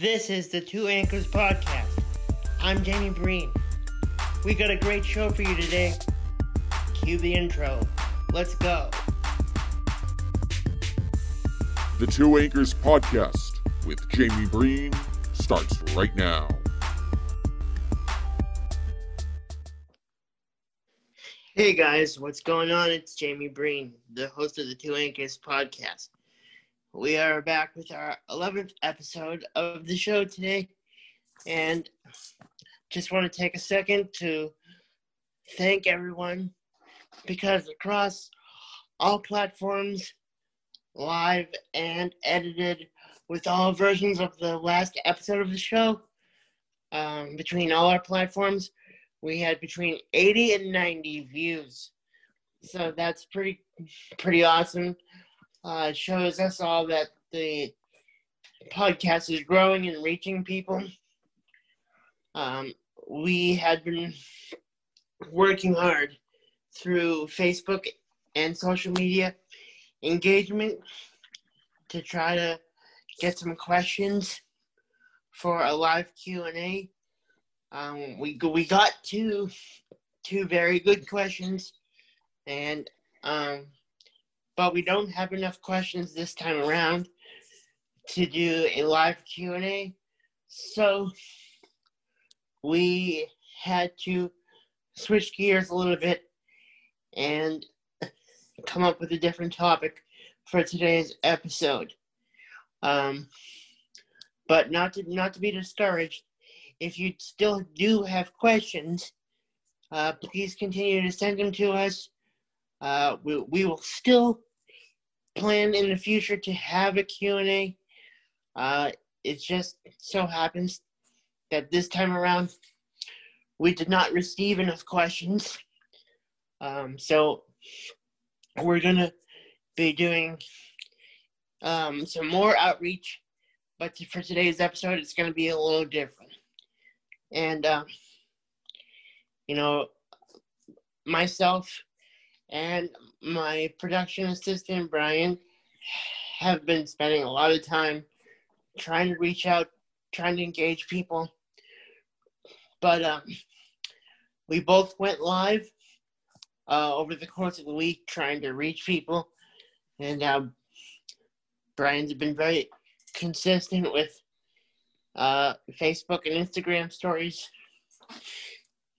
This is the Two Anchors Podcast. I'm Jamey Breen. We got a great show for you today. Cue the intro. Let's go. The Two Anchors Podcast with Jamey Breen starts right now. Hey guys, what's going on? It's Jamey Breen, the host of the Two Anchors Podcast. We are back with our 11th episode of the show today, and just want to take a second to thank everyone because across all platforms, live and edited, with all versions of the last episode of the show, um, between all our platforms, we had between 80 and 90 views. So that's pretty pretty awesome uh, shows us all that the podcast is growing and reaching people. Um, we had been working hard through Facebook and social media engagement to try to get some questions for a live Q and A. Um, we we got two two very good questions, and um, but we don't have enough questions this time around to do a live Q&A. So we had to switch gears a little bit and come up with a different topic for today's episode. Um, but not to not to be discouraged, if you still do have questions, uh, please continue to send them to us. Uh, we, we will still plan in the future to have a Q&A. Uh, it just so happens that this time around we did not receive enough questions. Um, so we're to be doing um, some more outreach, but for today's episode, it's to be a little different. And, uh, you know, myself and my production assistant Brian have been spending a lot of time trying to reach out, trying to engage people. But um, we both went live uh, over the course of the week trying to reach people, and uh, Brian's been very consistent with uh, Facebook and Instagram stories.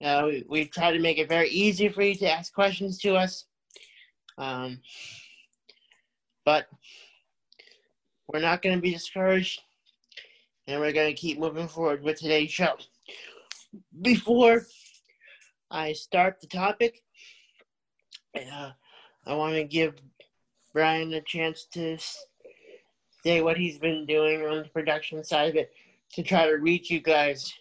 We, we try to make it very easy for you to ask questions to us. Um, but we're not going to be discouraged, and we're going to keep moving forward with today's show. Before I start the topic, uh, I want to give Brian a chance to say what he's been doing on the production side of it to try to reach you guys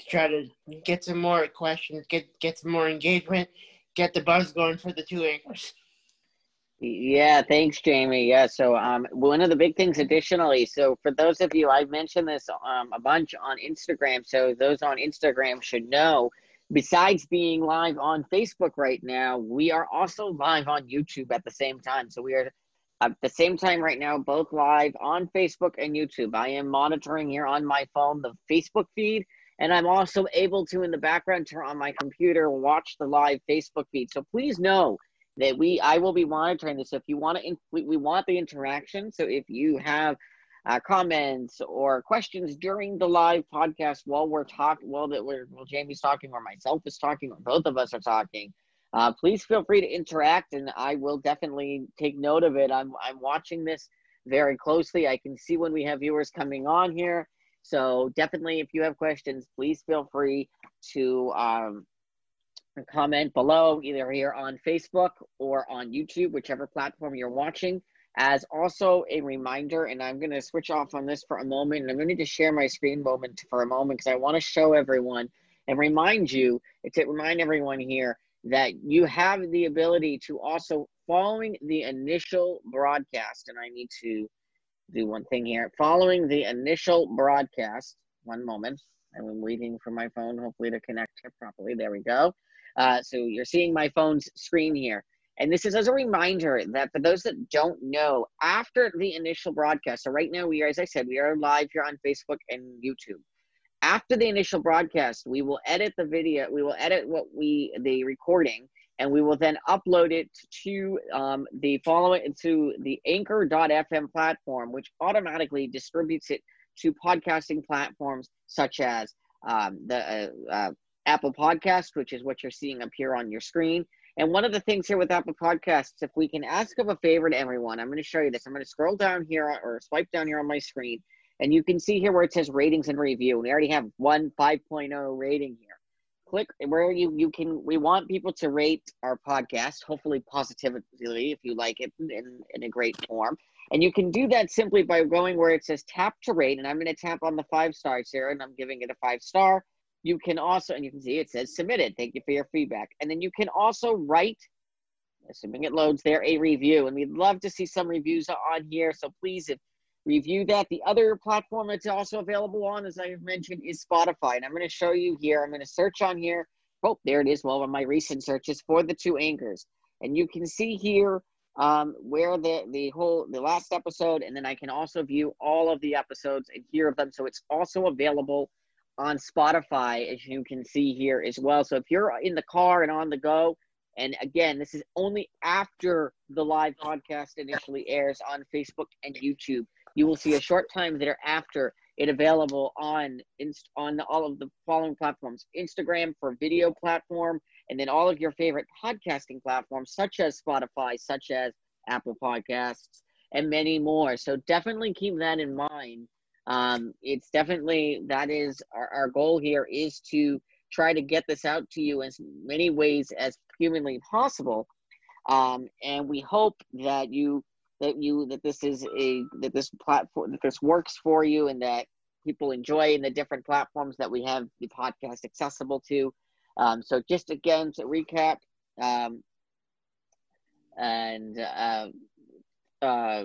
to try to get some more questions, get get some more engagement, get the buzz going for the two anchors. Yeah, thanks, Jamey. Yeah, so um, one of the big things additionally, so for those of you, I've mentioned this um, a bunch on Instagram, so those on Instagram should know. Besides being live on Facebook right now, we are also live on YouTube at the same time. So we are at the same time right now, both live on Facebook and YouTube. I am monitoring here on my phone the Facebook feed and I'm also able to, in the background, turn on my computer, watch the live Facebook feed. So please know that we, I will be monitoring this. So if you want to, we, we want the interaction. So if you have uh, comments or questions during the live podcast while we're talking, while that we're, while Jamey's talking, or myself is talking, or both of us are talking, uh, please feel free to interact, and I will definitely take note of it. I'm, I'm watching this very closely. I can see when we have viewers coming on here. So definitely, if you have questions, please feel free to um, comment below, either here on Facebook or on YouTube, whichever platform you're watching. As also a reminder, and I'm going to switch off on this for a moment, and I'm going to share my screen moment for a moment because I want to show everyone and remind you to remind everyone here that you have the ability to also following the initial broadcast, and I need to do one thing here. Following the initial broadcast, one moment. I'm waiting for my phone, hopefully, to connect here properly. There we go. Uh, so you're seeing my phone's screen here. And this is as a reminder that for those that don't know, after the initial broadcast, so right now we are, as I said, we are live here on Facebook and YouTube. After the initial broadcast, we will edit the video, we will edit what we, the recording, and we will then upload it to um, the following, to the anchor.fm platform, which automatically distributes it to podcasting platforms such as um, the uh, uh, Apple Podcast, which is what you're seeing up here on your screen. And one of the things here with Apple Podcasts, if we can ask of a favor to everyone, I'm going to show you this. I'm going to scroll down here or swipe down here on my screen, and you can see here where it says ratings and review. We already have one 5.0 rating here. Click where you you can. We want people to rate our podcast, hopefully positively, if you like it in, in a great form. And you can do that simply by going where it says tap to rate. And I'm going to tap on the five stars here and I'm giving it a five star. You can also, and you can see it says submitted. Thank you for your feedback. And then you can also write, assuming it loads there, a review. And we'd love to see some reviews on here. So please, if review that. The other platform that's also available on, as I mentioned, is Spotify. And I'm going to show you here. I'm going to search on here. Oh, there it is. Well, on my recent searches for the two anchors. And you can see here um, where the the whole the last episode, and then I can also view all of the episodes and hear of them. So it's also available on Spotify, as you can see here as well. So if you're in the car and on the go, and again, this is only after the live podcast initially airs on Facebook and YouTube. You will see a short time thereafter it available on inst- on all of the following platforms: Instagram for video platform, and then all of your favorite podcasting platforms, such as Spotify, such as Apple Podcasts, and many more. So definitely keep that in mind. Um, it's definitely that is our, our goal here is to try to get this out to you in as many ways as humanly possible. Um, and we hope that you that you that this is a that this platform that this works for you and that people enjoy in the different platforms that we have the podcast accessible to um, so just again to recap, um, and uh, uh,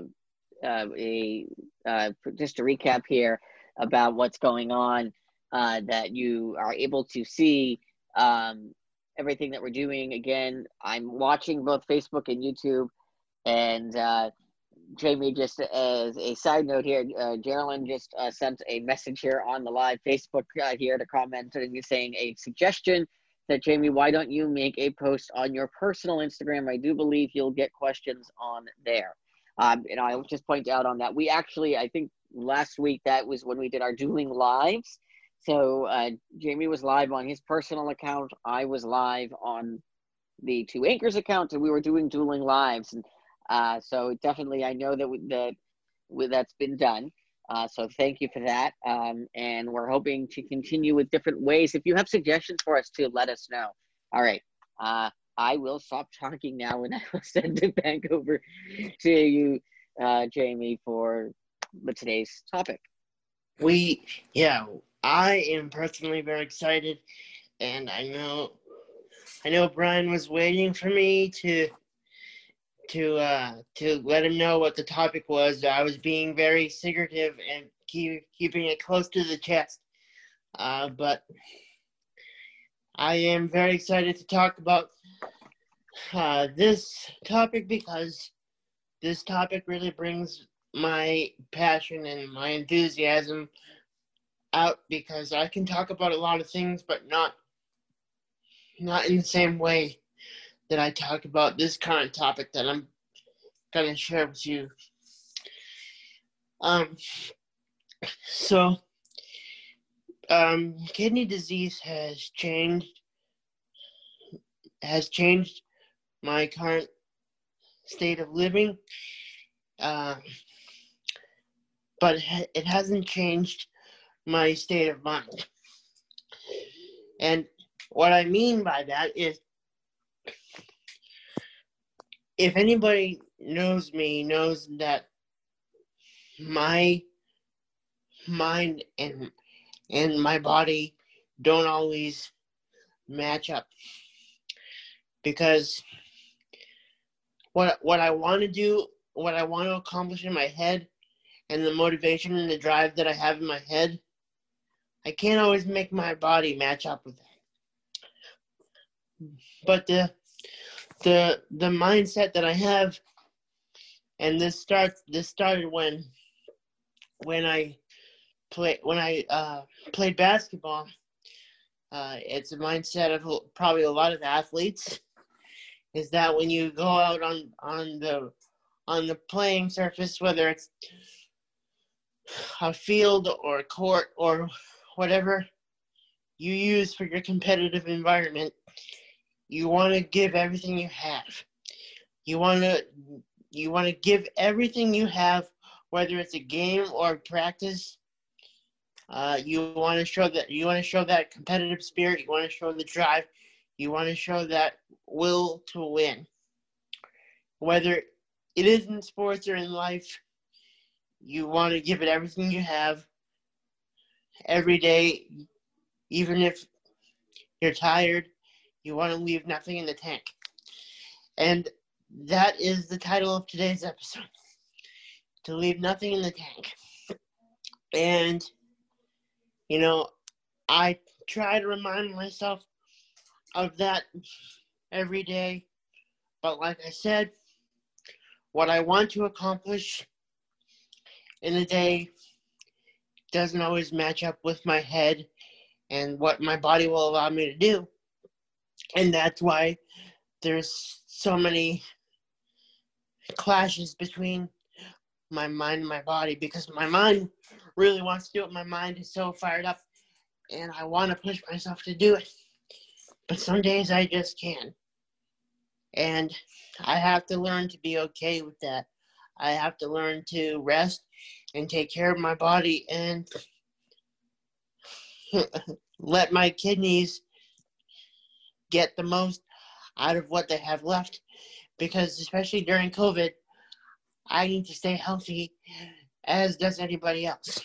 uh, a, uh, just to recap here about what's going on, uh, that you are able to see um, everything that we're doing. Again, I'm watching both Facebook and YouTube, and uh, Jamey, just as a side note here, uh, Geraldine just uh, sent a message here on the live Facebook uh, here to comment saying a suggestion that Jamey, why don't you make a post on your personal Instagram? I do believe you'll get questions on there. Um, and I'll just point out on that. We actually, I think last week, that was when we did our dueling lives. So uh, Jamey was live on his personal account. I was live on the Two Anchors account, and we were doing dueling lives. And uh, so definitely, I know that we, that we, that's been done. Uh, so thank you for that. Um, and we're hoping to continue with different ways. If you have suggestions for us too, let us know. All right. Uh, I will stop talking now and I will send it back over to you, uh, Jamey, for today's topic. We, yeah, I am personally very excited, and I know, I know Brian was waiting for me to to uh, to let him know what the topic was. I was being very secretive and keep, keeping it close to the chest. Uh, but I am very excited to talk about uh, this topic because this topic really brings my passion and my enthusiasm out because I can talk about a lot of things, but not not in the same way that I talk about this current topic that I'm going to share with you. Um, so, um, kidney disease has changed has changed my current state of living, uh, but it hasn't changed my state of mind. And what I mean by that is if anybody knows me knows that my mind and and my body don't always match up because what what I want to do, what I want to accomplish in my head and the motivation and the drive that I have in my head, I can't always make my body match up with that. But the the the mindset that I have, and this starts this started when when I play when I uh, played basketball. Uh, it's a mindset of probably a lot of athletes. Is that when you go out on on the on the playing surface, whether it's a field or a court or whatever you use for your competitive environment, you want to give everything you have. You want to you want to give everything you have, whether it's a game or practice. Uh, you want to show that you want to show that competitive spirit. You want to show the drive. You want to show that will to win. Whether it is in sports or in life, you want to give it everything you have every day, even if you're tired, you want to leave nothing in the tank. And that is the title of today's episode to leave nothing in the tank. And, you know, I try to remind myself of that every day. But like I said, what I want to accomplish in a day doesn't always match up with my head and what my body will allow me to do. And that's why there's so many clashes between my mind and my body because my mind really wants to do it. My mind is so fired up and I want to push myself to do it. But some days I just can't. And I have to learn to be okay with that. I have to learn to rest and take care of my body and let my kidneys get the most out of what they have left because especially during covid i need to stay healthy as does anybody else.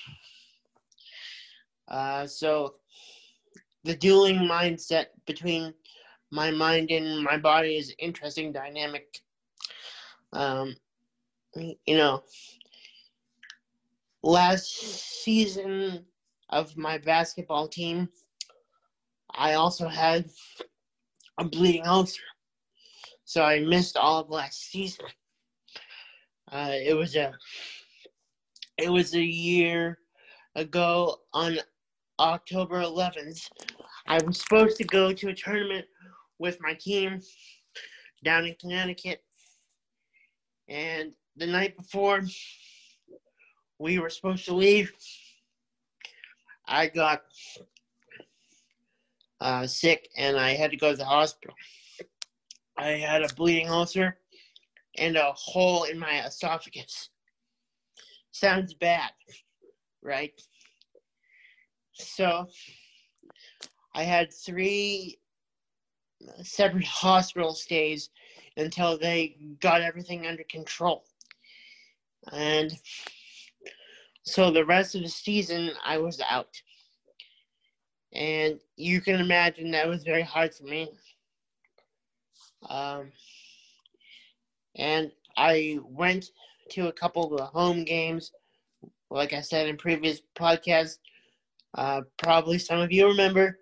Uh, so the dueling mindset between my mind and my body is interesting dynamic. Um, you know last season of my basketball team, I also had a bleeding ulcer. So I missed all of last season. Uh, it was a it was a year ago on October 11th. I was supposed to go to a tournament with my team down in Connecticut. And the night before, we were supposed to leave. I got uh, sick and I had to go to the hospital. I had a bleeding ulcer and a hole in my esophagus. Sounds bad, right? So I had three separate hospital stays until they got everything under control. And so the rest of the season, I was out. And you can imagine that was very hard for me. Um, and I went to a couple of home games, like I said in previous podcasts. Uh, probably some of you remember.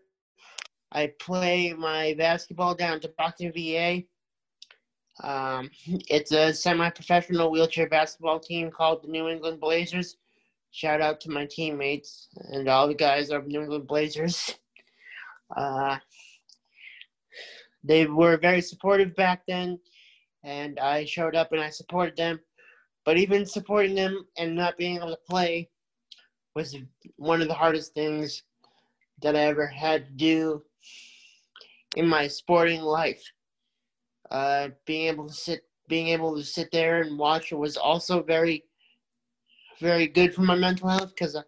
I play my basketball down to Brockton, VA. Um, it's a semi-professional wheelchair basketball team called the New England Blazers. Shout out to my teammates and all the guys of New England Blazers. Uh, they were very supportive back then, and I showed up and I supported them. But even supporting them and not being able to play was one of the hardest things that I ever had to do in my sporting life. Uh, being able to sit, being able to sit there and watch was also very very good for my mental health because I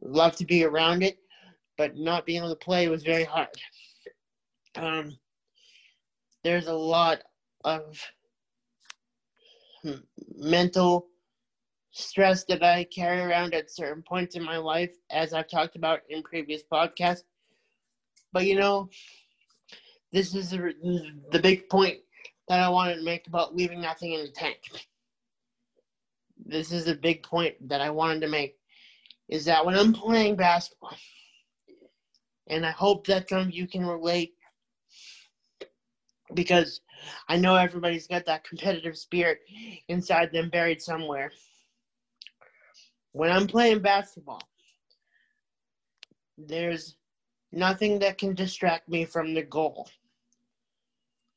love to be around it, but not being able to play was very hard. Um, there's a lot of mental stress that I carry around at certain points in my life, as I've talked about in previous podcasts. But you know, this is the, the big point that I wanted to make about leaving nothing in the tank this is a big point that I wanted to make is that when I'm playing basketball, and I hope that some of you can relate because I know everybody's got that competitive spirit inside them buried somewhere. When I'm playing basketball, there's nothing that can distract me from the goal.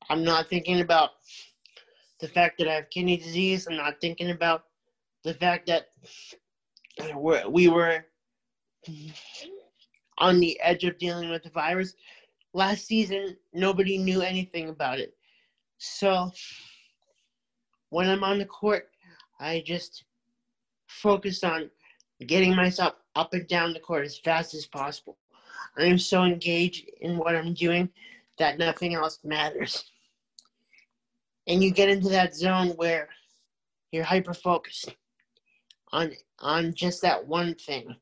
I'm not thinking about the fact that I have kidney disease. I'm not thinking about the fact that we were on the edge of dealing with the virus. Last season, nobody knew anything about it. So when I'm on the court, I just focus on getting myself up and down the court as fast as possible. I am so engaged in what I'm doing that nothing else matters. And you get into that zone where you're hyper focused on on just that one thing.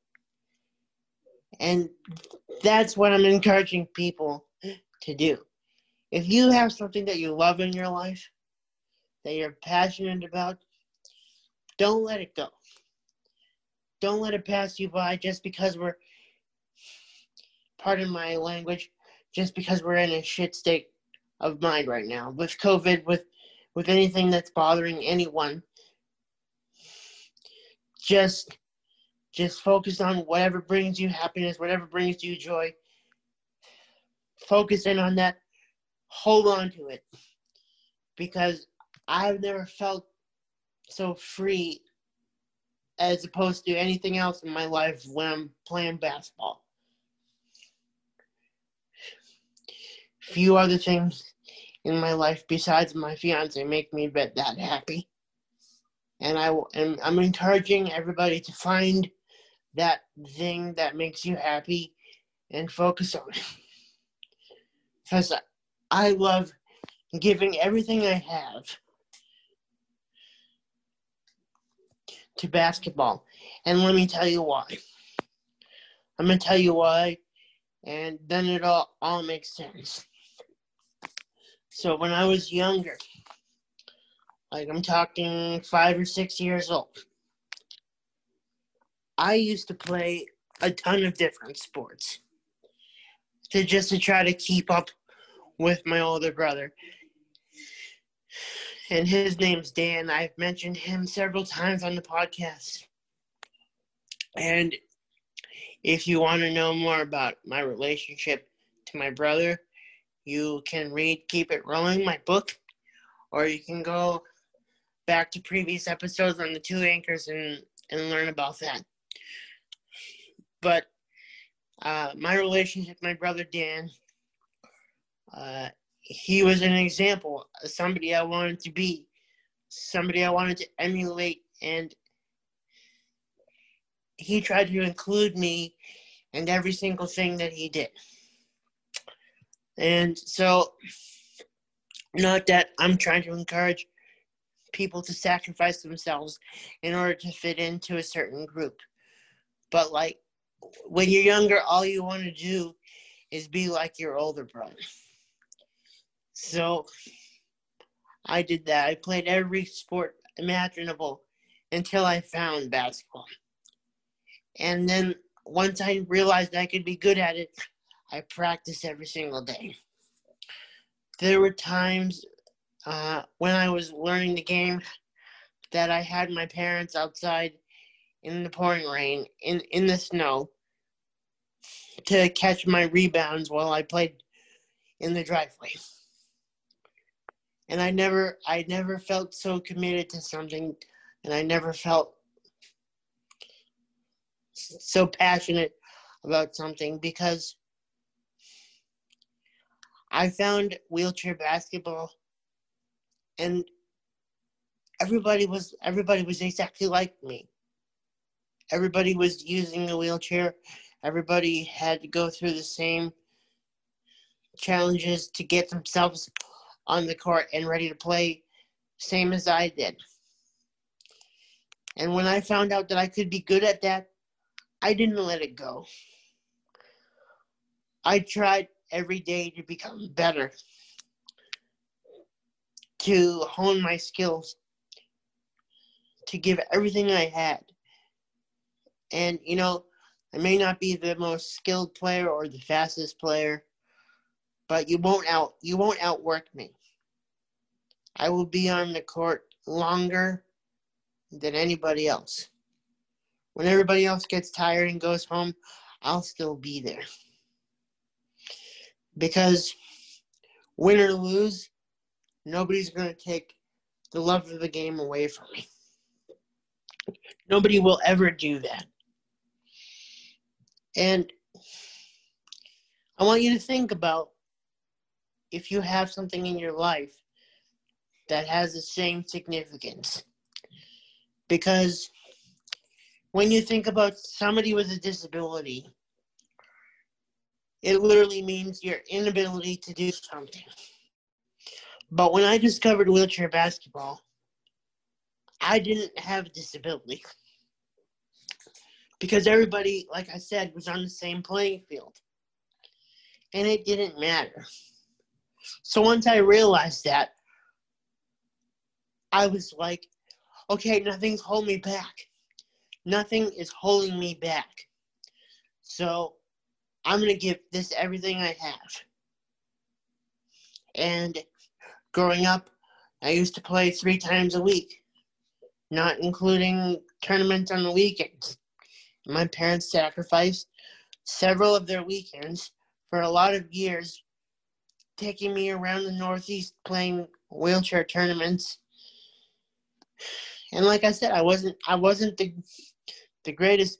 And that's what I'm encouraging people to do. If you have something that you love in your life, that you're passionate about, don't let it go. Don't let it pass you by just because we're, pardon my language, just because we're in a shit state of mind right now. With COVID, with with anything that's bothering anyone, just just focus on whatever brings you happiness, whatever brings you joy. Focus in on that. Hold on to it. Because I've never felt so free as opposed to anything else in my life when I'm playing basketball. Few other things in my life besides my fiance make me that happy. And I and I'm encouraging everybody to find that thing that makes you happy and focus on it. Because I love giving everything I have to basketball. And let me tell you why. I'm going to tell you why, and then it all, all makes sense. So when I was younger, like I'm talking five or six years old, I used to play a ton of different sports to just to try to keep up with my older brother. And his name's Dan. I've mentioned him several times on the podcast. And if you want to know more about my relationship to my brother, you can read Keep It Rolling, my book, or you can go back to previous episodes on the two anchors and, and learn about that. But uh, my relationship with my brother Dan, uh, he was an example, somebody I wanted to be, somebody I wanted to emulate, and he tried to include me in every single thing that he did. And so, not that I'm trying to encourage people to sacrifice themselves in order to fit into a certain group, but like when you're younger, all you want to do is be like your older brother. So I did that. I played every sport imaginable until I found basketball. And then once I realized I could be good at it, I practiced every single day. There were times uh, when I was learning the game that I had my parents outside in the pouring rain, in, in the snow, to catch my rebounds while I played in the driveway. And I never I never felt so committed to something and I never felt so passionate about something because I found wheelchair basketball and everybody was everybody was exactly like me. Everybody was using a wheelchair. Everybody had to go through the same challenges to get themselves on the court and ready to play, same as I did. And when I found out that I could be good at that, I didn't let it go. I tried every day to become better, to hone my skills, to give everything I had. And, you know, I may not be the most skilled player or the fastest player, but you won't out you won't outwork me. I will be on the court longer than anybody else. When everybody else gets tired and goes home, I'll still be there. Because win or lose, nobody's going to take the love of the game away from me. Nobody will ever do that. And I want you to think about if you have something in your life that has the same significance. Because when you think about somebody with a disability, it literally means your inability to do something. But when I discovered wheelchair basketball, I didn't have a disability. Because everybody, like I said, was on the same playing field. And it didn't matter. So once I realized that, I was like, okay, nothing's holding me back. Nothing is holding me back. So I'm going to give this everything I have. And growing up, I used to play three times a week, not including tournaments on the weekends. My parents sacrificed several of their weekends for a lot of years, taking me around the Northeast playing wheelchair tournaments. And like I said, I wasn't I wasn't the the greatest,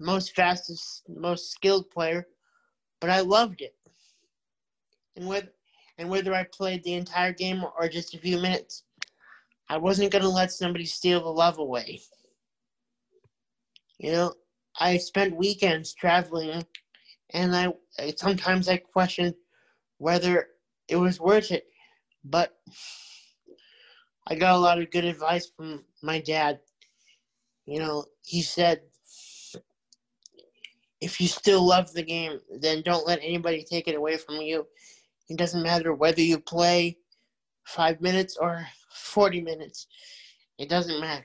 most fastest, most skilled player, but I loved it. And whether and whether I played the entire game or just a few minutes, I wasn't gonna let somebody steal the love away. You know, I spent weekends traveling, and I sometimes I questioned whether it was worth it, but I got a lot of good advice from my dad. You know, he said, if you still love the game, then don't let anybody take it away from you. It doesn't matter whether you play five minutes or 40 minutes. It doesn't matter.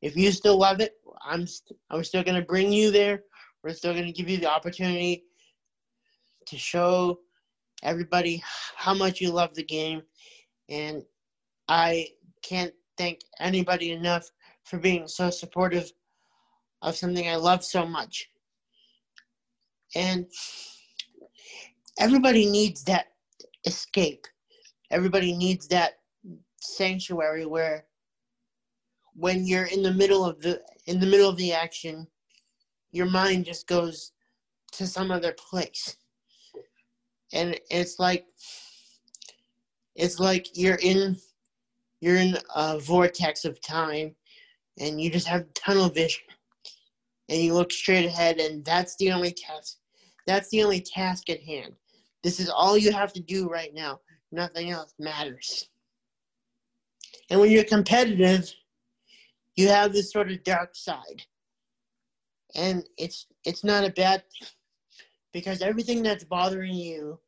If you still love it, I'm, st- I'm still going to bring you there. We're still going to give you the opportunity to show everybody how much you love the game. And I can't thank anybody enough for being so supportive of something I love so much. And everybody needs that escape. Everybody needs that sanctuary where when you're in the middle of the in the middle of the action, your mind just goes to some other place. And it's like it's like you're in you're in a vortex of time and you just have tunnel vision and you look straight ahead and that's the only task that's the only task at hand this is all you have to do right now. Nothing else matters. And when you're competitive you have this sort of dark side. And it's it's not a bad thing because everything that's bothering you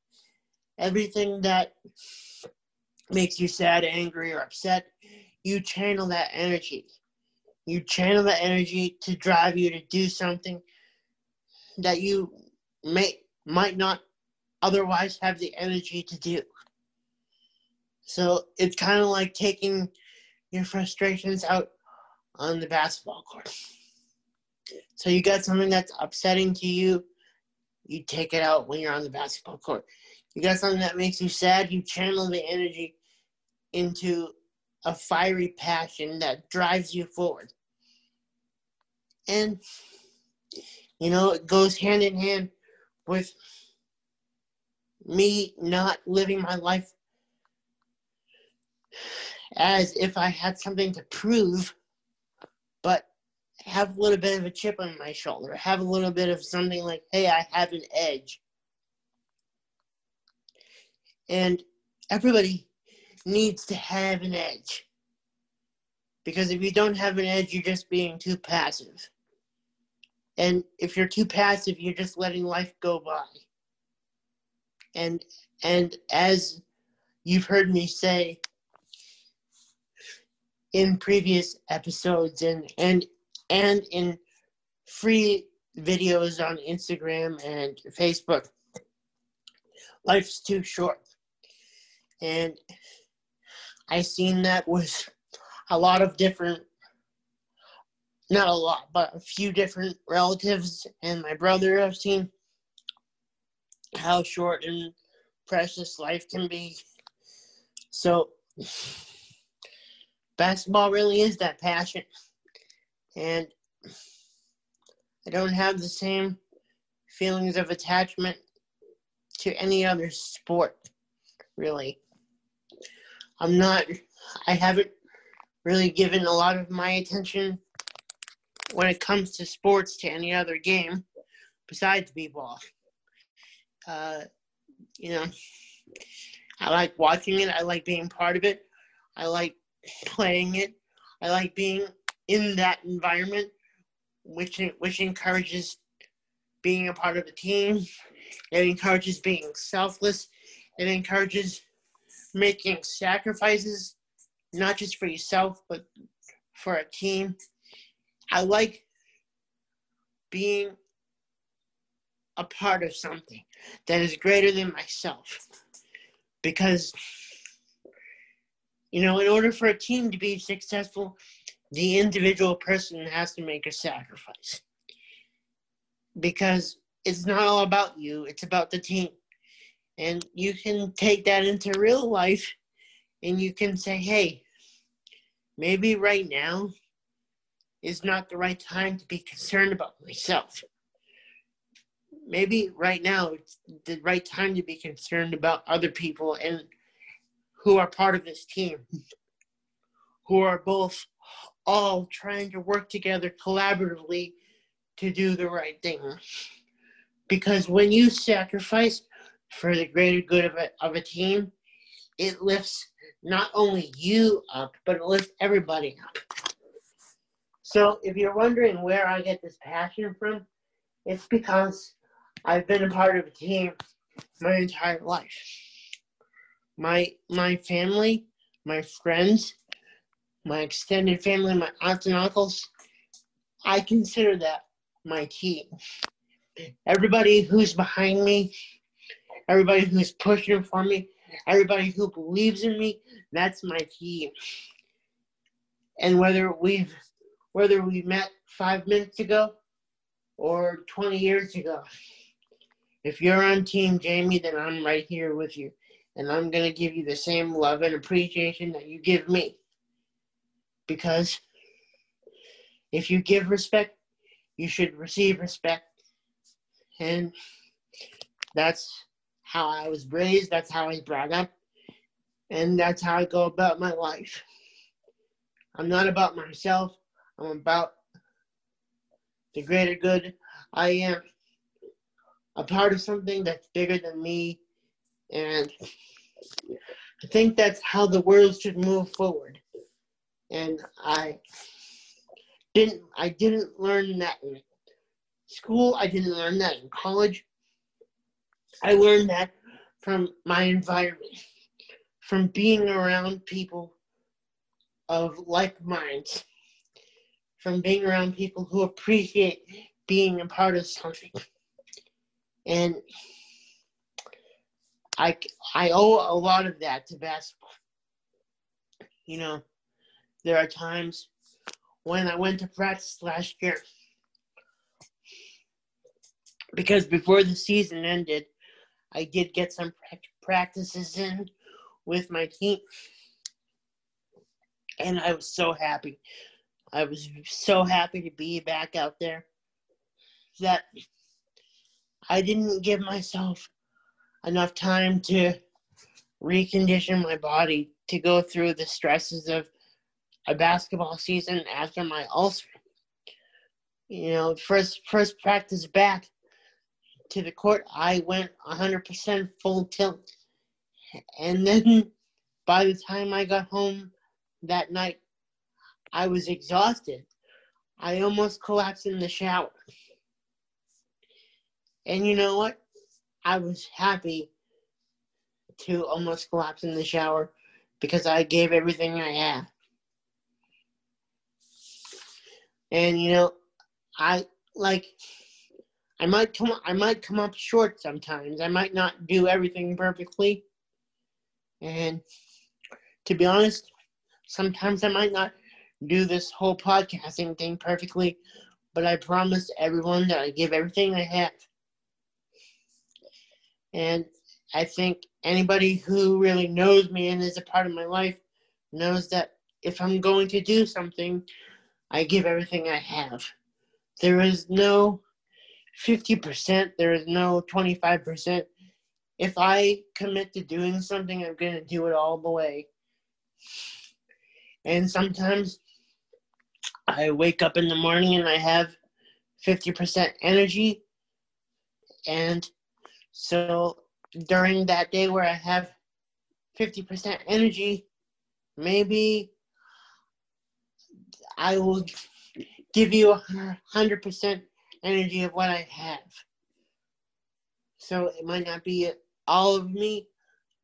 everything that makes you sad angry or upset you channel that energy. You channel that energy to drive you to do something that you may might not otherwise have the energy to do. So it's kind of like taking your frustrations out on the basketball court. So you got something that's upsetting to you, you take it out when you're on the basketball court. You got something that makes you sad, you channel the energy into a fiery passion that drives you forward. And, you know, it goes hand in hand with me not living my life as if I had something to prove, but have a little bit of a chip on my shoulder, have a little bit of something like, hey, I have an edge. And everybody needs to have an edge. Because if you don't have an edge, you're just being too passive. And if you're too passive, you're just letting life go by. And and as you've heard me say in previous episodes and and and in free videos on Instagram and Facebook, life's too short. And I seen that with a lot of different not a lot, but a few different relatives and my brother I've seen how short and precious life can be. So basketball really is that passion. And I don't have the same feelings of attachment to any other sport, really. I'm not, I haven't really given a lot of my attention when it comes to sports to any other game besides b-ball. Uh, you know, I like watching it. I like being part of it. I like playing it. I like being in that environment, which which encourages being a part of the team. It encourages being selfless. It encourages making sacrifices, not just for yourself, but for a team. I like being a part of something that is greater than myself. Because, you know, in order for a team to be successful, the individual person has to make a sacrifice. Because it's not all about you, it's about the team. And you can take that into real life and you can say, hey, maybe right now is not the right time to be concerned about myself. Maybe right now it's the right time to be concerned about other people and who are part of this team, who are both all trying to work together collaboratively to do the right thing. Because when you sacrifice for the greater good of a, of a team, it lifts not only you up, but it lifts everybody up. So if you're wondering where I get this passion from, it's because I've been a part of a team my entire life. My my family, my friends, my extended family, my aunts and uncles, I consider that my team. Everybody who's behind me, everybody who's pushing for me, everybody who believes in me, that's my team. And whether we've whether we met five minutes ago or 20 years ago. If you're on Team Jamey, then I'm right here with you. And I'm going to give you the same love and appreciation that you give me. Because if you give respect, you should receive respect. And that's how I was raised, that's how I was brought up, and that's how I go about my life. I'm not about myself, I'm about the greater good. I am a part of something that's bigger than me. And I think that's how the world should move forward. And I didn't I didn't learn that in school. I didn't learn that in college. I learned that from my environment, from being around people of like minds from being around people who appreciate being a part of something. And I, I owe a lot of that to basketball. You know, there are times when I went to practice last year because before the season ended, I did get some practices in with my team. And I was so happy I was so happy to be back out there that I didn't give myself enough time to recondition my body to go through the stresses of a basketball season after my ulcer. You know, first first practice back to the court, I went 100% full tilt. And then by the time I got home that night, I was exhausted. I almost collapsed in the shower. And you know what? I was happy to almost collapse in the shower because I gave everything I had. And you know, I like I might come I might come up short sometimes. I might not do everything perfectly. And to be honest, sometimes I might not do this whole podcasting thing perfectly, but I promise everyone that I give everything I have. And I think anybody who really knows me and is a part of my life knows that if I'm going to do something, I give everything I have. There is no 50%, there is no 25%. If I commit to doing something, I'm going to do it all the way. And sometimes I wake up in the morning and I have 50% energy. And so during that day where I have 50% energy, maybe I will give you 100% energy of what I have. So it might not be all of me,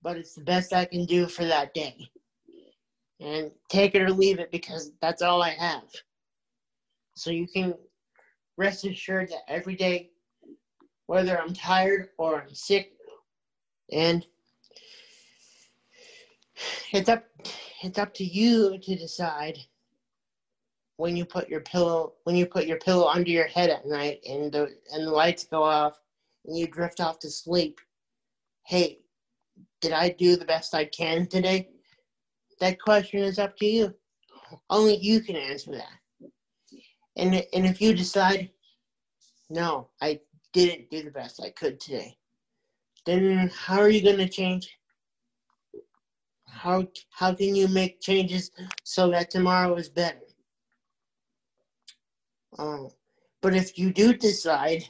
but it's the best I can do for that day. And take it or leave it because that's all I have. So you can rest assured that every day, whether I'm tired or I'm sick, and it's up it's up to you to decide when you put your pillow when you put your pillow under your head at night and the and the lights go off and you drift off to sleep. Hey did i do the best i can today? That question is up to you. Only you can answer that. And and if you decide no i didn't do the best i could today. Then how are you going to change? How how can you make changes so that tomorrow is better? Um, but if you do decide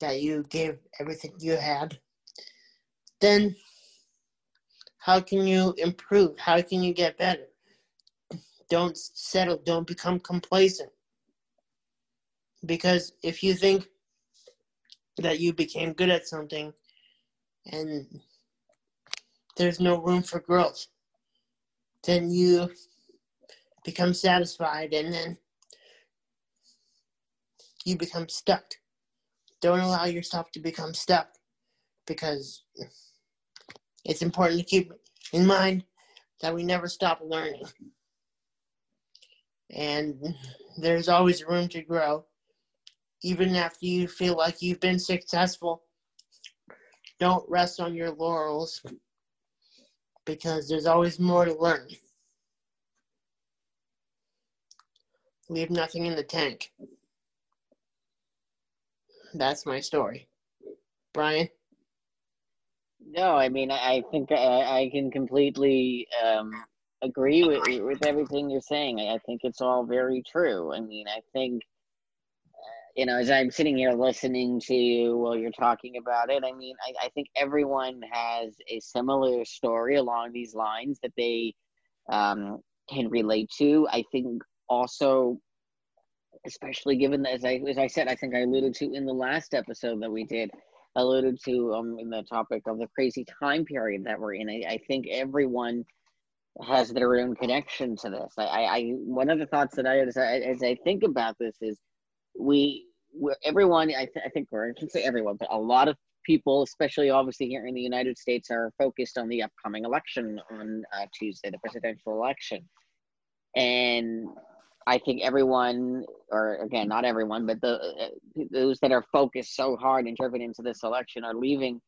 that you gave everything you had then how can you improve? How can you get better? Don't settle don't become complacent. Because if you think that you became good at something and there's no room for growth, then you become satisfied and then you become stuck. Don't allow yourself to become stuck because it's important to keep in mind that we never stop learning. And there's always room to grow. Even after you feel like you've been successful, don't rest on your laurels because there's always more to learn. Leave nothing in the tank. That's my story. Brian? No, I mean, I think I, I can completely um, agree with, with everything you're saying. I think it's all very true. I mean, I think you know, as I'm sitting here listening to you while you're talking about it, I mean, I, I think everyone has a similar story along these lines that they um, can relate to. I think also, especially given that, as I as I said, I think I alluded to in the last episode that we did, alluded to um in the topic of the crazy time period that we're in. I, I think everyone has their own connection to this. I, I, one of the thoughts that I as I, as I think about this is we everyone I, th- I think we're I can say everyone but a lot of people especially obviously here in the united states are focused on the upcoming election on uh, tuesday the presidential election. And i think everyone or again not everyone but the uh, those that are focused so hard and driven into this election are leaving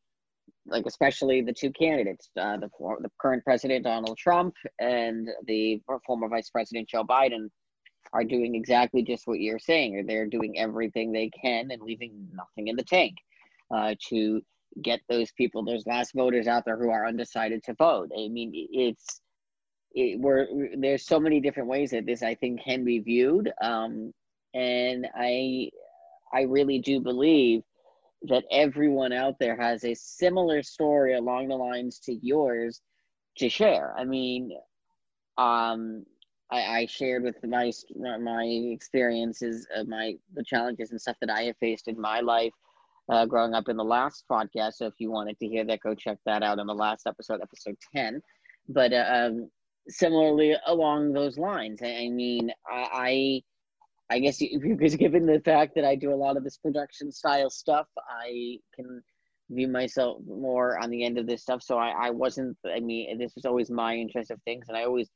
like especially the two candidates uh, the, the current president donald trump and the former vice president joe biden are doing exactly just what you're saying, or they're doing everything they can and leaving nothing in the tank uh, to get those people, those last voters out there who are undecided to vote. I mean, it's it, we're there's so many different ways that this I think can be viewed, um, and I I really do believe that everyone out there has a similar story along the lines to yours to share. I mean, um, I, I shared with my my experiences, uh, my the challenges and stuff that I have faced in my life uh, growing up in the last podcast. So if you wanted to hear that, go check that out in the last episode, episode ten. But uh, um, similarly along those lines, I, I mean, I, I, I guess because given the fact that I do a lot of this production style stuff, I can view myself more on the end of this stuff. So I, I wasn't. I mean, this was always my interest of things, and I always.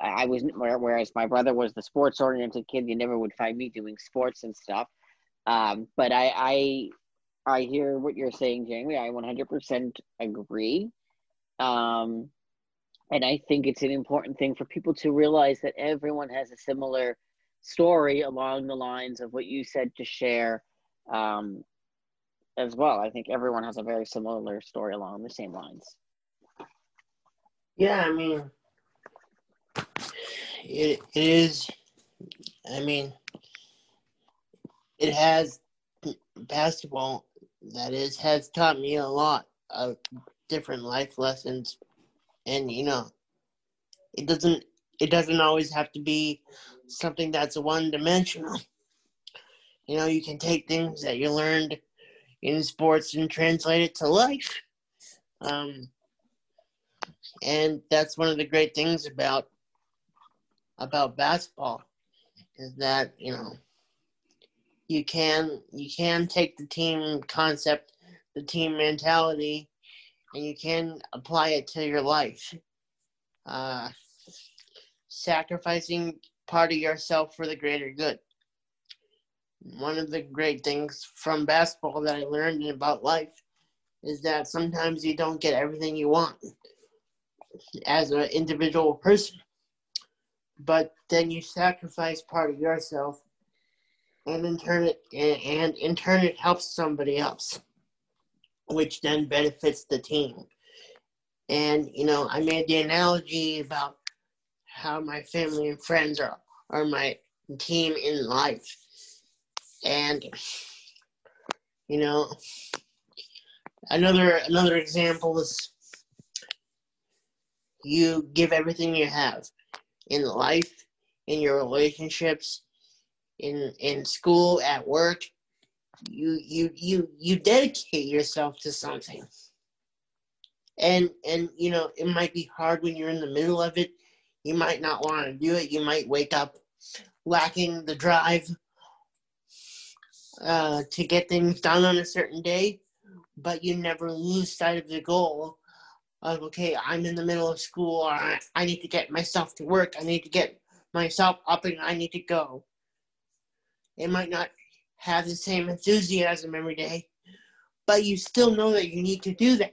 I was whereas my brother was the sports oriented kid. You never would find me doing sports and stuff. Um, but I, I I hear what you're saying, Jamey. I 100% agree. Um, and I think it's an important thing for people to realize that everyone has a similar story along the lines of what you said to share um, as well. I think everyone has a very similar story along the same lines. Yeah, I mean, it, it is, I mean, it has basketball that is has taught me a lot of different life lessons. And you know it doesn't it doesn't always have to be something that's one dimensional you know you can take things that you learned in sports and translate it to life. Um, and that's one of the great things about about basketball is that you know you can you can take the team concept, the team mentality, and you can apply it to your life. Uh, sacrificing part of yourself for the greater good. One of the great things from basketball that I learned about life is that sometimes you don't get everything you want as an individual person, but then you sacrifice part of yourself and in turn it and in turn it helps somebody else which then benefits the team. And you know i made the analogy about how my family and friends are are my team in life. And you know another another example is you give everything you have in life in your relationships in in school, at work, you you you you dedicate yourself to something. And and you know, it might be hard when you're in the middle of it. You might not want to do it. You might wake up lacking the drive uh, to get things done on a certain day, but you never lose sight of the goal of okay, I'm in the middle of school, I, I need to get myself to work, I need to get myself up and I need to go. It might not have the same enthusiasm every day, but you still know that you need to do that.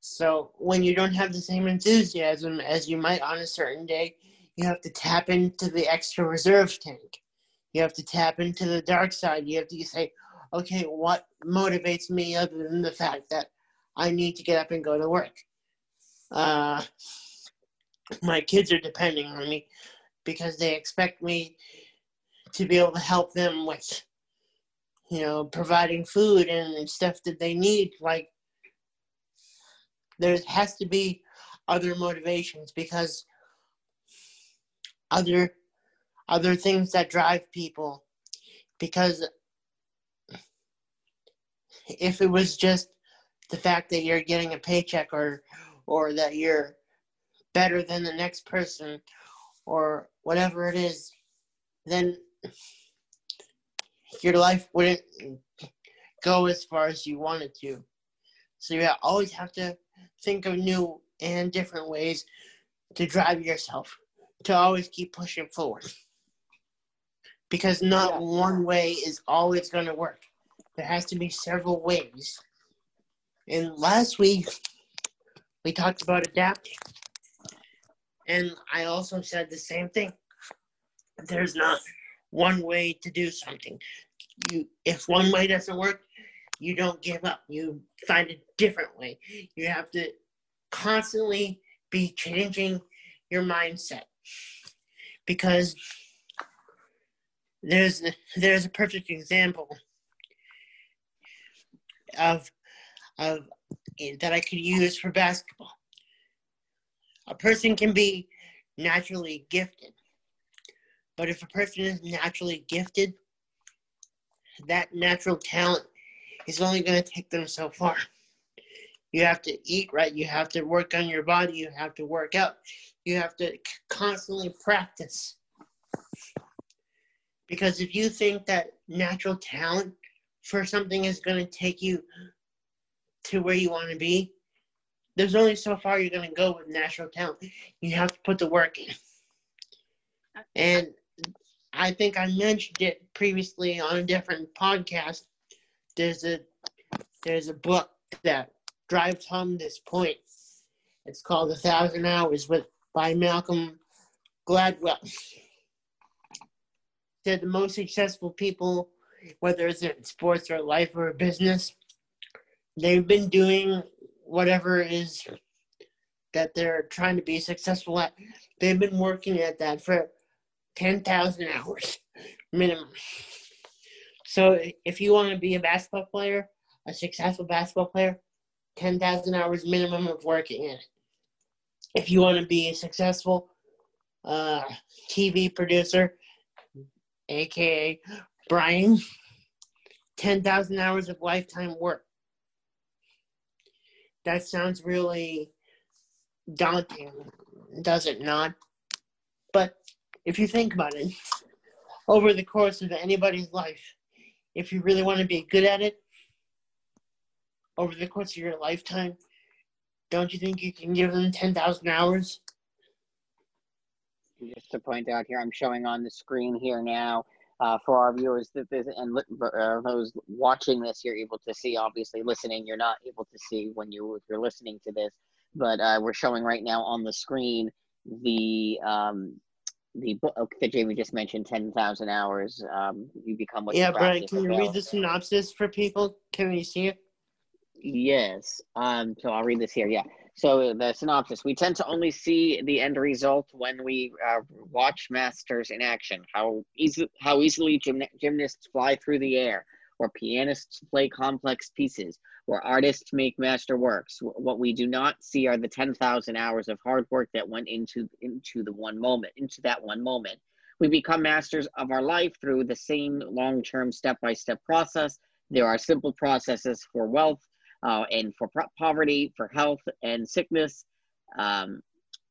So when you don't have the same enthusiasm as you might on a certain day, you have to tap into the extra reserve tank. You have to tap into the dark side. You have to say, okay, what motivates me other than the fact that I need to get up and go to work? Uh, my kids are depending on me because they expect me to be able to help them with, you know, providing food and stuff that they need. Like, there has to be other motivations because other other things that drive people because if it was just the fact that you're getting a paycheck or or that you're better than the next person or whatever it is then your life wouldn't go as far as you wanted to. So you always have to think of new and different ways to drive yourself to always keep pushing forward. Because not yeah. one way is always going to work. There has to be several ways. And last week, we talked about adapting. And I also said the same thing. There's not one way to do something. You, if one way doesn't work, you don't give up. You find a different way. You have to constantly be changing your mindset because there's there's a perfect example of of that I could use for basketball. A person can be naturally gifted but if a person is naturally gifted, that natural talent is only going to take them so far. You have to eat right. You have to work on your body. You have to work out. You have to constantly practice. Because if you think that natural talent for something is going to take you to where you want to be, there's only so far you're going to go with natural talent. You have to put the work in. And I think I mentioned it previously on a different podcast. There's a there's a book that drives home this point. It's called A Thousand Hours with by Malcolm Gladwell. Said the most successful people, whether it's in sports or life or business, they've been doing whatever is that they're trying to be successful at. They've been working at that for 10,000 hours minimum. So if you want to be a basketball player, a successful basketball player, 10,000 hours minimum of working in it. If you want to be a successful uh, TV producer, aka Brian, 10,000 hours of lifetime work. That sounds really daunting, does it not? But if you think about it, over the course of anybody's life, if you really want to be good at it, over the course of your lifetime, don't you think you can give them 10,000 hours? Just to point out here, I'm showing on the screen here now uh, for our viewers that this, and uh, those watching this, you're able to see. Obviously, listening, you're not able to see when you if you're listening to this, but uh, we're showing right now on the screen the um, the book that Jamey just mentioned, ten thousand hours. Um, you become what. Yeah, Brian, can you read the synopsis for people? Can we see it? Yes. Um. So I'll read this here. Yeah. So the synopsis: We tend to only see the end result when we uh, watch masters in action. How easy, how easily gym- gymnasts fly through the air, or pianists play complex pieces, or artists make masterworks. What we do not see are the ten thousand hours of hard work that went into into the one moment, into that one moment. We become masters of our life through the same long-term, step-by-step process. There are simple processes for wealth uh, and for pro- poverty, for health and sickness, um,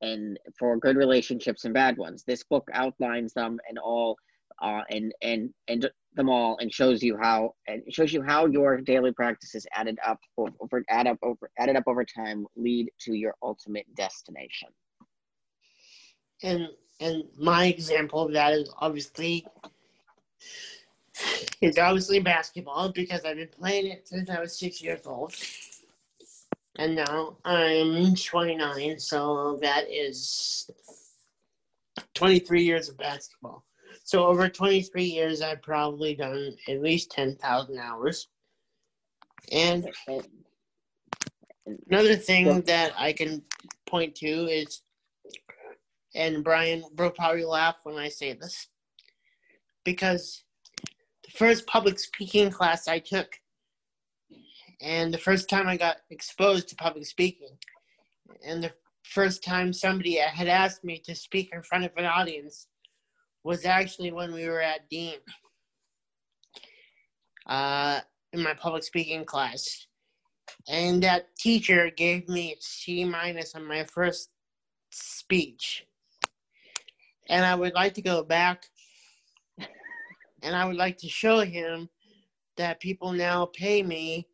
and for good relationships and bad ones. This book outlines them and all, uh, and and and them all, and shows you how and shows you how your daily practices added up over add up over added up over time lead to your ultimate destination. And and my example of that is obviously it's obviously basketball because I've been playing it since I was six years old. And now I'm 29, so that is 23 years of basketball. So over 23 years, I've probably done at least 10,000 hours. And another thing that I can point to is, and Brian will probably laugh when I say this, because first public speaking class I took, and the first time I got exposed to public speaking, and the first time somebody had asked me to speak in front of an audience was actually when we were at Dean uh, in my public speaking class. And that teacher gave me a C minus on my first speech. And I would like to go back and I would like to show him that people now pay me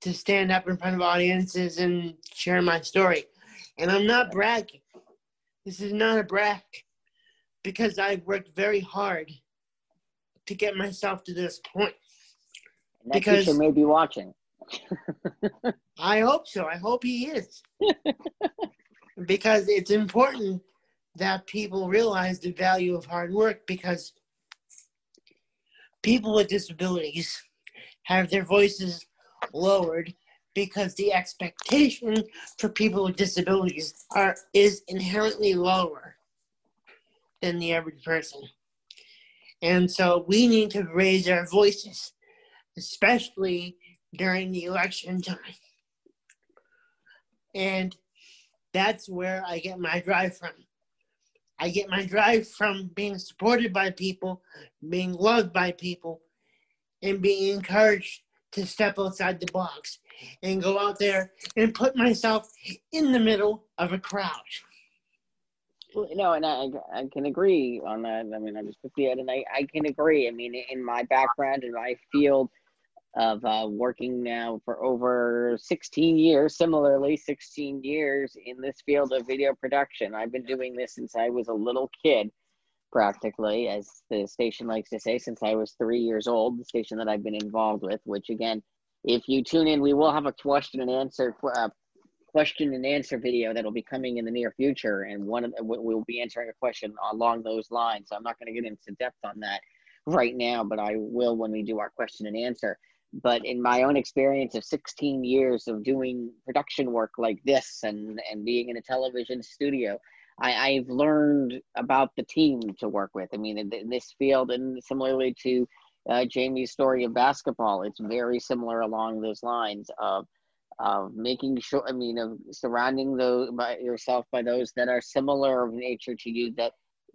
to stand up in front of audiences and share my story. And I'm not bragging. This is not a brag because I've worked very hard to get myself to this point. And that because teacher may be watching. I hope so. I hope he is. because it's important that people realize the value of hard work because people with disabilities have their voices lowered because the expectation for people with disabilities are is inherently lower than the average person. And so we need to raise our voices, especially during the election time. And that's where I get my drive from. I get my drive from being supported by people, being loved by people, and being encouraged to step outside the box and go out there and put myself in the middle of a crowd. No, and I, I can agree on that. I mean, I'm just 58, and I, I can agree. I mean, in my background and my field, of uh, working now for over 16 years, similarly, 16 years in this field of video production. I've been doing this since I was a little kid, practically, as the station likes to say, since I was three years old, the station that I've been involved with, which again, if you tune in, we will have a question and answer uh, question and answer video that'll be coming in the near future, and one of the, we'll be answering a question along those lines. So I'm not going to get into depth on that right now, but I will when we do our question and answer. But in my own experience of 16 years of doing production work like this and and being in a television studio, I, I've learned about the team to work with. I mean, in, in this field, and similarly to uh, Jamey's story of basketball, it's very similar along those lines of of making sure i mean of surrounding those by yourself by those that are similar of nature to you that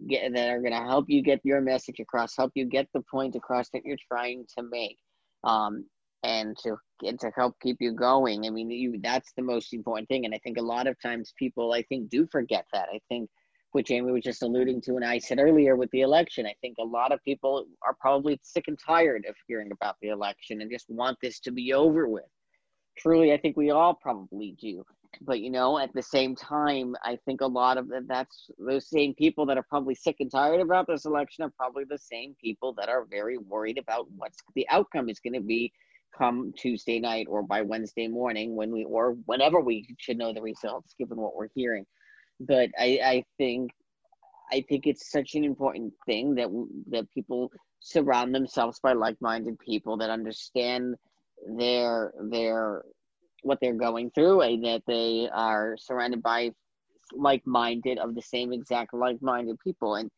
get that are going to help you get your message across help you get the point across that you're trying to make um, and to and to help keep you going. I mean you that's the most important thing. And i think a lot of times people i think do forget that. I think what jamey was just alluding to and i said earlier with the election i think a lot of people are probably sick and tired of hearing about the election and just want this to be over with. Truly, I think we all probably do. But you know, at the same time, I think a lot of that's those same people that are probably sick and tired about this election are probably the same people that are very worried about what's the outcome is going to be come Tuesday night or by Wednesday morning when we or whenever we should know the results, given what we're hearing. But I, I think I think it's such an important thing that that people surround themselves by like-minded people that understand their their what they're going through and that they are surrounded by like-minded of the same exact like-minded people. And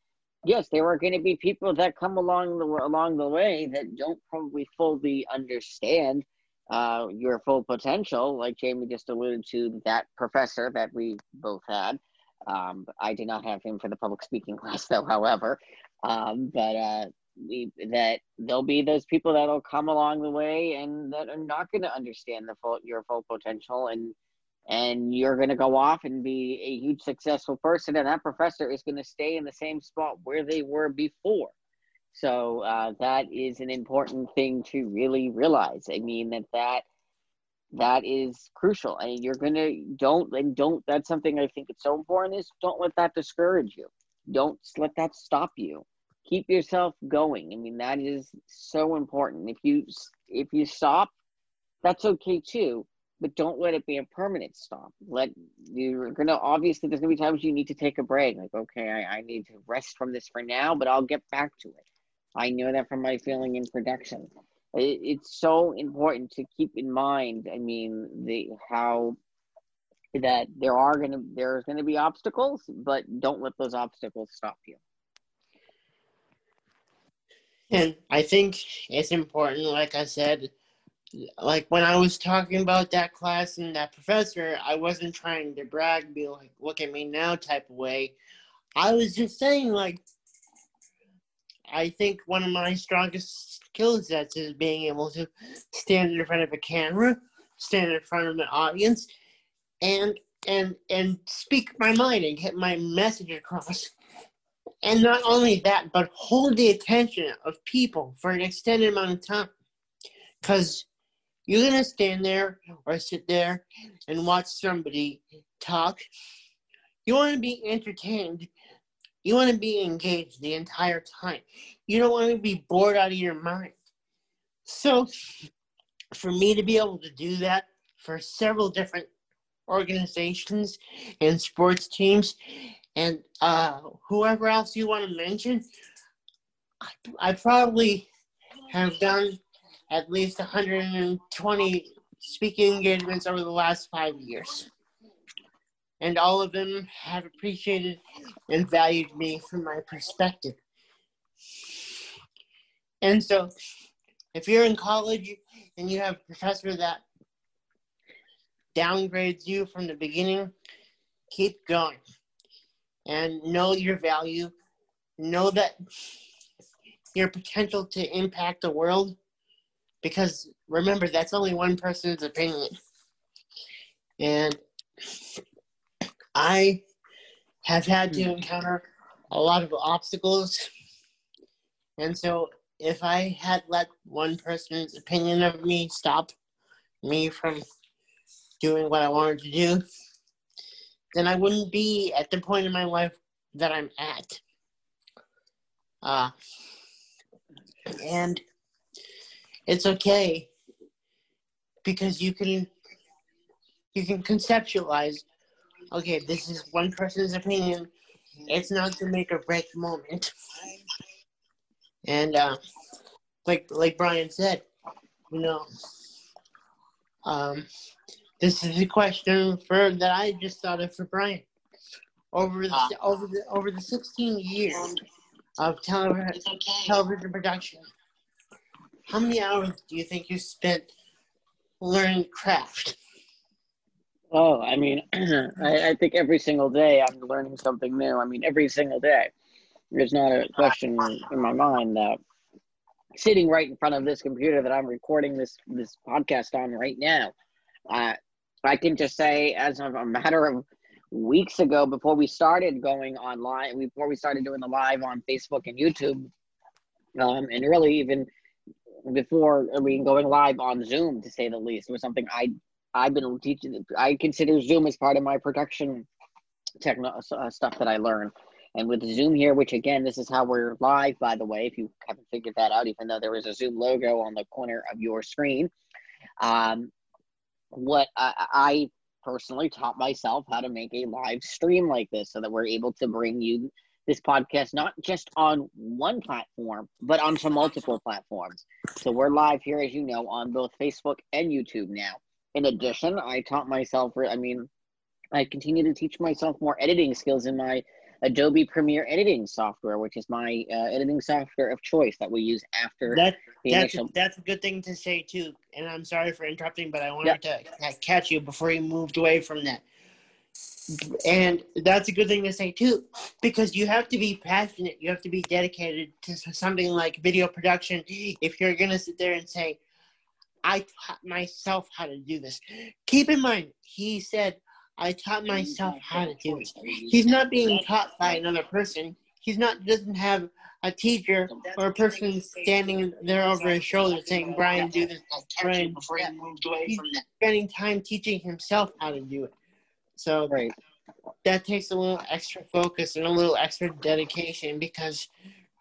yes there are going to be people that come along the along the way that don't probably fully understand uh, your full potential. Like jamey just alluded to that professor that we both had. Um, i did not have him for the public speaking class though however. Um, but uh, we that there'll be those people that'll come along the way and that are not going to understand the full your full potential and and you're going to go off and be a huge successful person and that professor is going to stay in the same spot where they were before. So uh, that is an important thing to really realize. I mean that that that is crucial and you're going to don't and don't that's something i think it's so important is don't let that discourage you. Don't let that stop you keep yourself going. I mean, that is so important. If you if you stop, that's okay too, but don't let it be a permanent stop. Let you're gonna obviously there's gonna be times you need to take a break. Like, okay, I, I need to rest from this for now, but I'll get back to it. I know that from my feeling in production. It, it's so important to keep in mind. I mean, the how that there are gonna there's gonna be obstacles, but don't let those obstacles stop you. And I think it's important, like I said, like when I was talking about that class and that professor, I wasn't trying to brag, be like, look at me now type of way. I was just saying, like, I think one of my strongest skill sets is being able to stand in front of a camera, stand in front of an audience, and and and speak my mind and get my message across and not only that, but hold the attention of people for an extended amount of time. Because you're going to stand there or sit there and watch somebody talk. You want to be entertained. You want to be engaged the entire time. You don't want to be bored out of your mind. So, for me to be able to do that for several different organizations and sports teams and uh, whoever else you want to mention, I, I probably have done at least 120 speaking engagements over the last five years. And all of them have appreciated and valued me from my perspective. And so, if you're in college and you have a professor that downgrades you from the beginning, keep going and know your value. Know that your potential to impact the world because remember that's only one person's opinion and i have had to hmm. encounter a lot of obstacles and so if I had let one person's opinion of me stop me from doing what I wanted to do, then I wouldn't be at the point in my life that I'm at. Uh, and it's okay because you can you can conceptualize okay this is one person's opinion it's not the make or break moment and uh, like like brian said you know um, this is a question for that i just thought of for brian over the over the over the 16 years of television television production how many hours do you think you spent learning craft Oh, I mean, I, I think every single day I'm learning something new. I mean, every single day. There's not a question in my mind that sitting right in front of this computer that I'm recording this this podcast on right now, uh, I can just say, as of a matter of weeks ago, before we started going online, before we started doing the live on Facebook and YouTube, um, and really even before I mean going live on Zoom, to say the least, was something I I've been teaching. I consider Zoom as part of my production techno uh, stuff that I learn. And with Zoom here, which again, this is how we're live, by the way, if you haven't figured that out, even though there is a Zoom logo on the corner of your screen. Um, what I, I personally taught myself how to make a live stream like this so that we're able to bring you this podcast not just on one platform, but onto multiple platforms. So we're live here, as you know, on both Facebook and YouTube now in addition, I taught myself, I mean, I continue to teach myself more editing skills in my Adobe Premiere editing software, which is my uh, editing software of choice that we use after that. That's initial... a, that's a good thing to say too. And I'm sorry for interrupting, but I wanted to catch you before you moved away from that. And that's a good thing to say too, because you have to be passionate. You have to be dedicated to something like video production. If you're gonna sit there and say, I taught myself how to do this. Keep in mind, he said, I taught myself how to do it. He's not being taught by another person. He's not doesn't have a teacher or a person standing there over his shoulder saying, Brian, do this. Brian, he's spending time teaching himself how to do it. So right. that takes a little extra focus and a little extra dedication because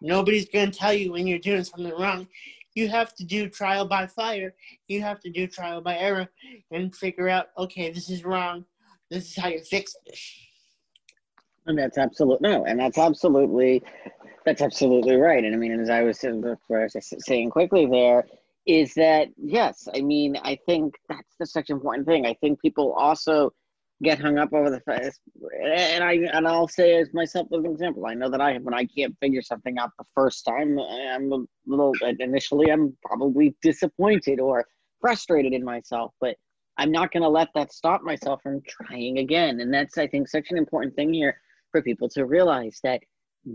nobody's going to tell you when you're doing something wrong you have to do trial by fire. You have to do trial by error and figure out, okay, this is wrong. This is how you fix it. And that's absolute no, and that's absolutely that's absolutely right. And I mean, as I was saying quickly there, is that yes, I mean, I think that's the such an important thing. I think people also get hung up over the face. And I and I'll say as myself as an example, I know that I when I can't figure something out the first time, I'm a little initially I'm probably disappointed or frustrated in myself, but I'm not going to let that stop myself from trying again. And that's I think such an important thing here for people to realize that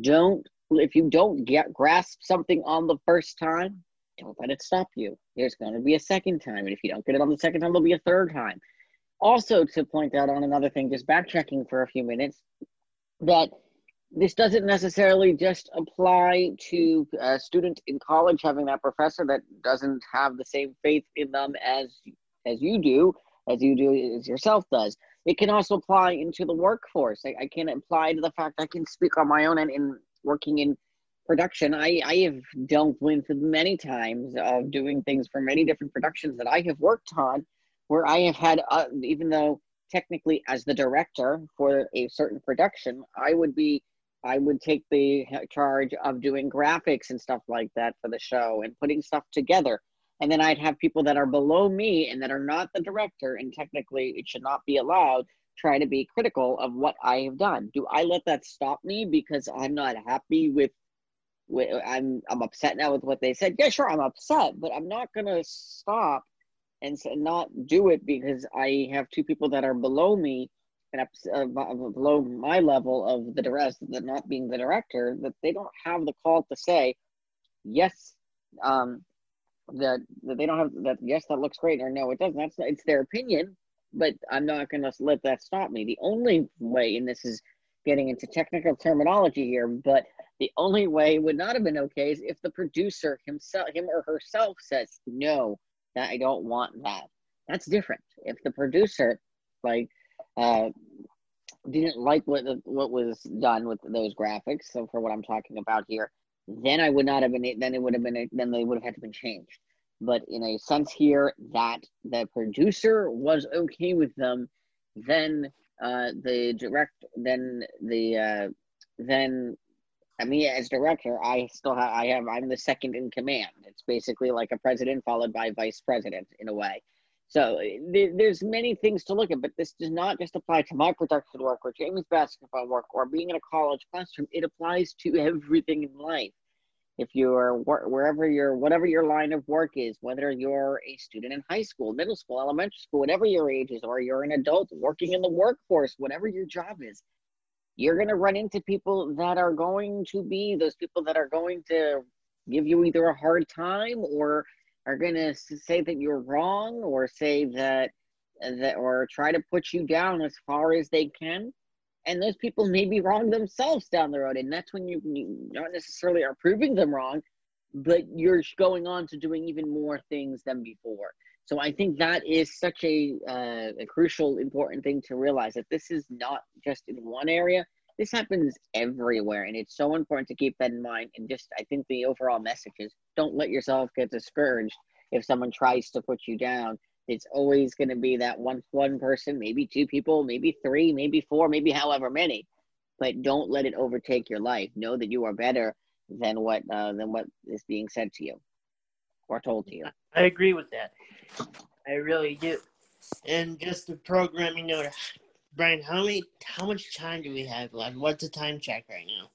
don't if you don't get grasp something on the first time, don't let it stop you. There's going to be a second time, and if you don't get it on the second time, there'll be a third time also to point out on another thing, just backtracking for a few minutes, that this doesn't necessarily just apply to a student in college having that professor that doesn't have the same faith in them as as you do, as you do as yourself does. It can also apply into the workforce. I, I can apply to the fact I can speak on my own and in working in production. I, I have dealt with many times of doing things for many different productions that I have worked on where I have had, uh, even though technically as the director for a certain production, I would be, I would take the charge of doing graphics and stuff like that for the show and putting stuff together. And then I'd have people that are below me and that are not the director, and technically it should not be allowed, try to be critical of what I have done. Do I let that stop me because I'm not happy with I'm I'm upset now with what they said. Yeah, sure, I'm upset, but I'm not gonna stop and not do it because I have two people that are below me and uh, below my level of the that not being the director, that they don't have the call to say, yes, um, that, that they don't have that, yes, that looks great, or no, it doesn't. That's it's their opinion, but I'm not going to let that stop me. The only way, and this is getting into technical terminology here, but The only way would not have been okay is if the producer himself, him or herself, says no, that I don't want that. That's different. If the producer, like, uh, didn't like what what was done with those graphics, so for what I'm talking about here, then I would not have been. Then it would have been. Then they would have had to been changed. But in a sense here that the producer was okay with them, then uh, the direct, then the uh, then I mean, as director, I still have, I have, I'm the second in command. It's basically like a president followed by vice president in a way. So th- there's many things to look at, but this does not just apply to my production work or Jamey's basketball work or being in a college classroom. It applies to everything in life. If you're wherever your whatever your line of work is, whether you're a student in high school, middle school, elementary school, whatever your age is, or you're an adult working in the workforce, whatever your job is, you're going to run into people that are going to be those people that are going to give you either a hard time or are going to say that you're wrong or say that that or try to put you down as far as they can and those people may be wrong themselves down the road and that's when you, you not necessarily are proving them wrong but you're going on to doing even more things than before so I think that is such a, uh, a crucial, important thing to realize that this is not just in one area. This happens everywhere, and it's so important to keep that in mind. And just, I think the overall message is don't let yourself get discouraged if someone tries to put you down. It's always going to be that one one person, maybe two people, maybe three, maybe four, maybe however many. But don't let it overtake your life. Know that you are better than what uh, than what is being said to you or told to you. I agree with that. I really do. And just a programming note, Brian, how many, how much time do we have left? What's the time check right now?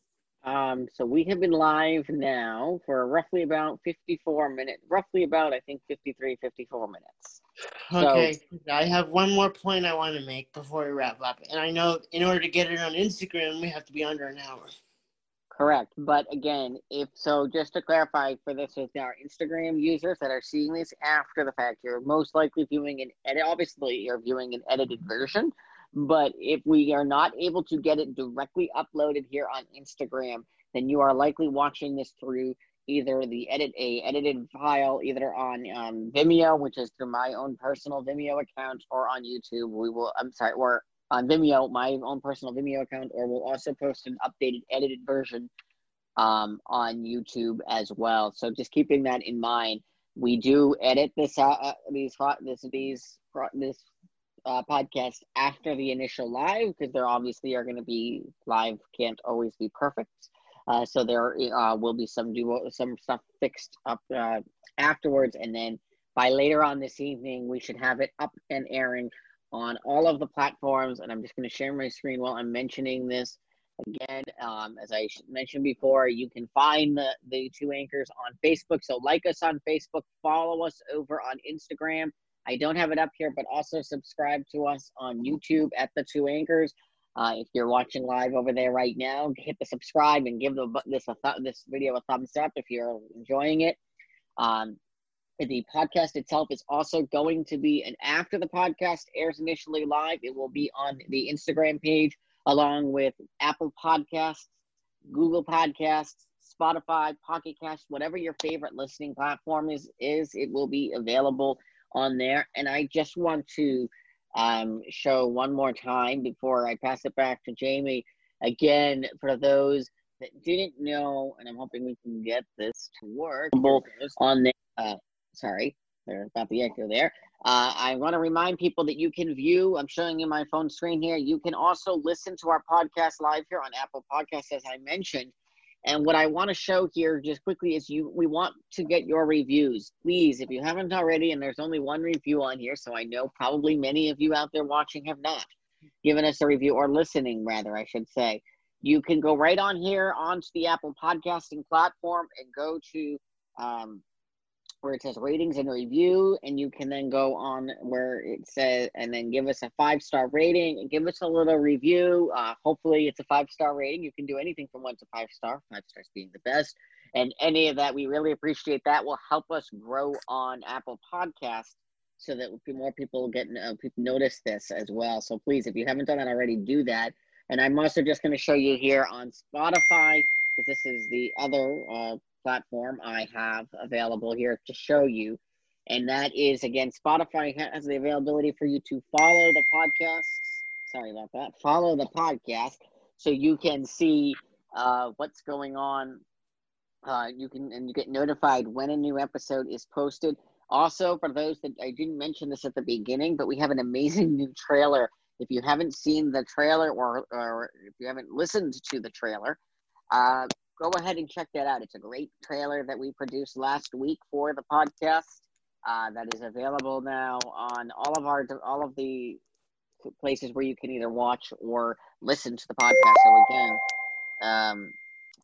Um, so we have been live now for roughly about 54 minutes, roughly about, I think, 53, 54 minutes. Okay, so, I have one more point I want to make before we wrap up. And I know in order to get it on Instagram, we have to be under an hour. Correct. But again, if so, just to clarify for this with our Instagram users that are seeing this after the fact, you're most likely viewing an edit. Obviously, you're viewing an edited version. But if we are not able to get it directly uploaded here on Instagram, then you are likely watching this through either the edit a edited file either on um, Vimeo, which is through my own personal Vimeo account, or on YouTube. We will. I'm sorry, or on Vimeo, my own personal Vimeo account, or we'll also post an updated edited version um, on YouTube as well. So just keeping that in mind, we do edit this uh, uh these hot this these this uh, podcast after the initial live because there obviously are going to be live can't always be perfect. Uh, so there uh, will be some do some stuff fixed up uh, afterwards, and then by later on this evening, we should have it up and airing on all of the platforms. And I'm just going to share my screen while I'm mentioning this. Again, um, as I mentioned before, you can find the, the two anchors on Facebook. So like us on Facebook, follow us over on Instagram. I don't have it up here, but also subscribe to us on YouTube at the two anchors. Uh, if you're watching live over there right now, hit the subscribe and give the, this a th- this video a thumbs up if you're enjoying it. Um, the podcast itself is also going to be, and after the podcast airs initially live, it will be on the Instagram page along with Apple Podcasts, Google Podcasts, Spotify, Pocket Cast, whatever your favorite listening platform is, is it will be available on there. And I just want to um, show one more time before I pass it back to Jamey. Again, for those that didn't know, and I'm hoping we can get this to work on the uh, sorry, there about the echo there. Uh, I want to remind people that you can view, I'm showing you my phone screen here. You can also listen to our podcast live here on Apple Podcasts, as I mentioned. And what I want to show here just quickly is you we want to get your reviews. Please, if you haven't already, and there's only one review on here, so I know probably many of you out there watching have not given us a review or listening rather, I should say. You can go right on here onto the Apple podcasting platform and go to um, where it says ratings and review, and you can then go on where it says, and then give us a five star rating and give us a little review. Uh, hopefully, it's a five star rating. You can do anything from one to five star, five stars being the best. And any of that, we really appreciate that. Will help us grow on Apple Podcasts so that more people get uh, notice this as well. So please, if you haven't done that already, do that. And I'm also just going to show you here on Spotify because this is the other uh, platform I have available here to show you. And that is, again, Spotify has the availability for you to follow the podcast. Sorry about that. Follow the podcast so you can see uh, what's going on. Uh, you can and you get notified when a new episode is posted. Also, for those that I didn't mention this at the beginning, but we have an amazing new trailer. If you haven't seen the trailer or, or if you haven't listened to the trailer, uh, go ahead and check that out. It's a great trailer that we produced last week for the podcast. Uh, that is available now on all of our all of the places where you can either watch or listen to the podcast. So again, um,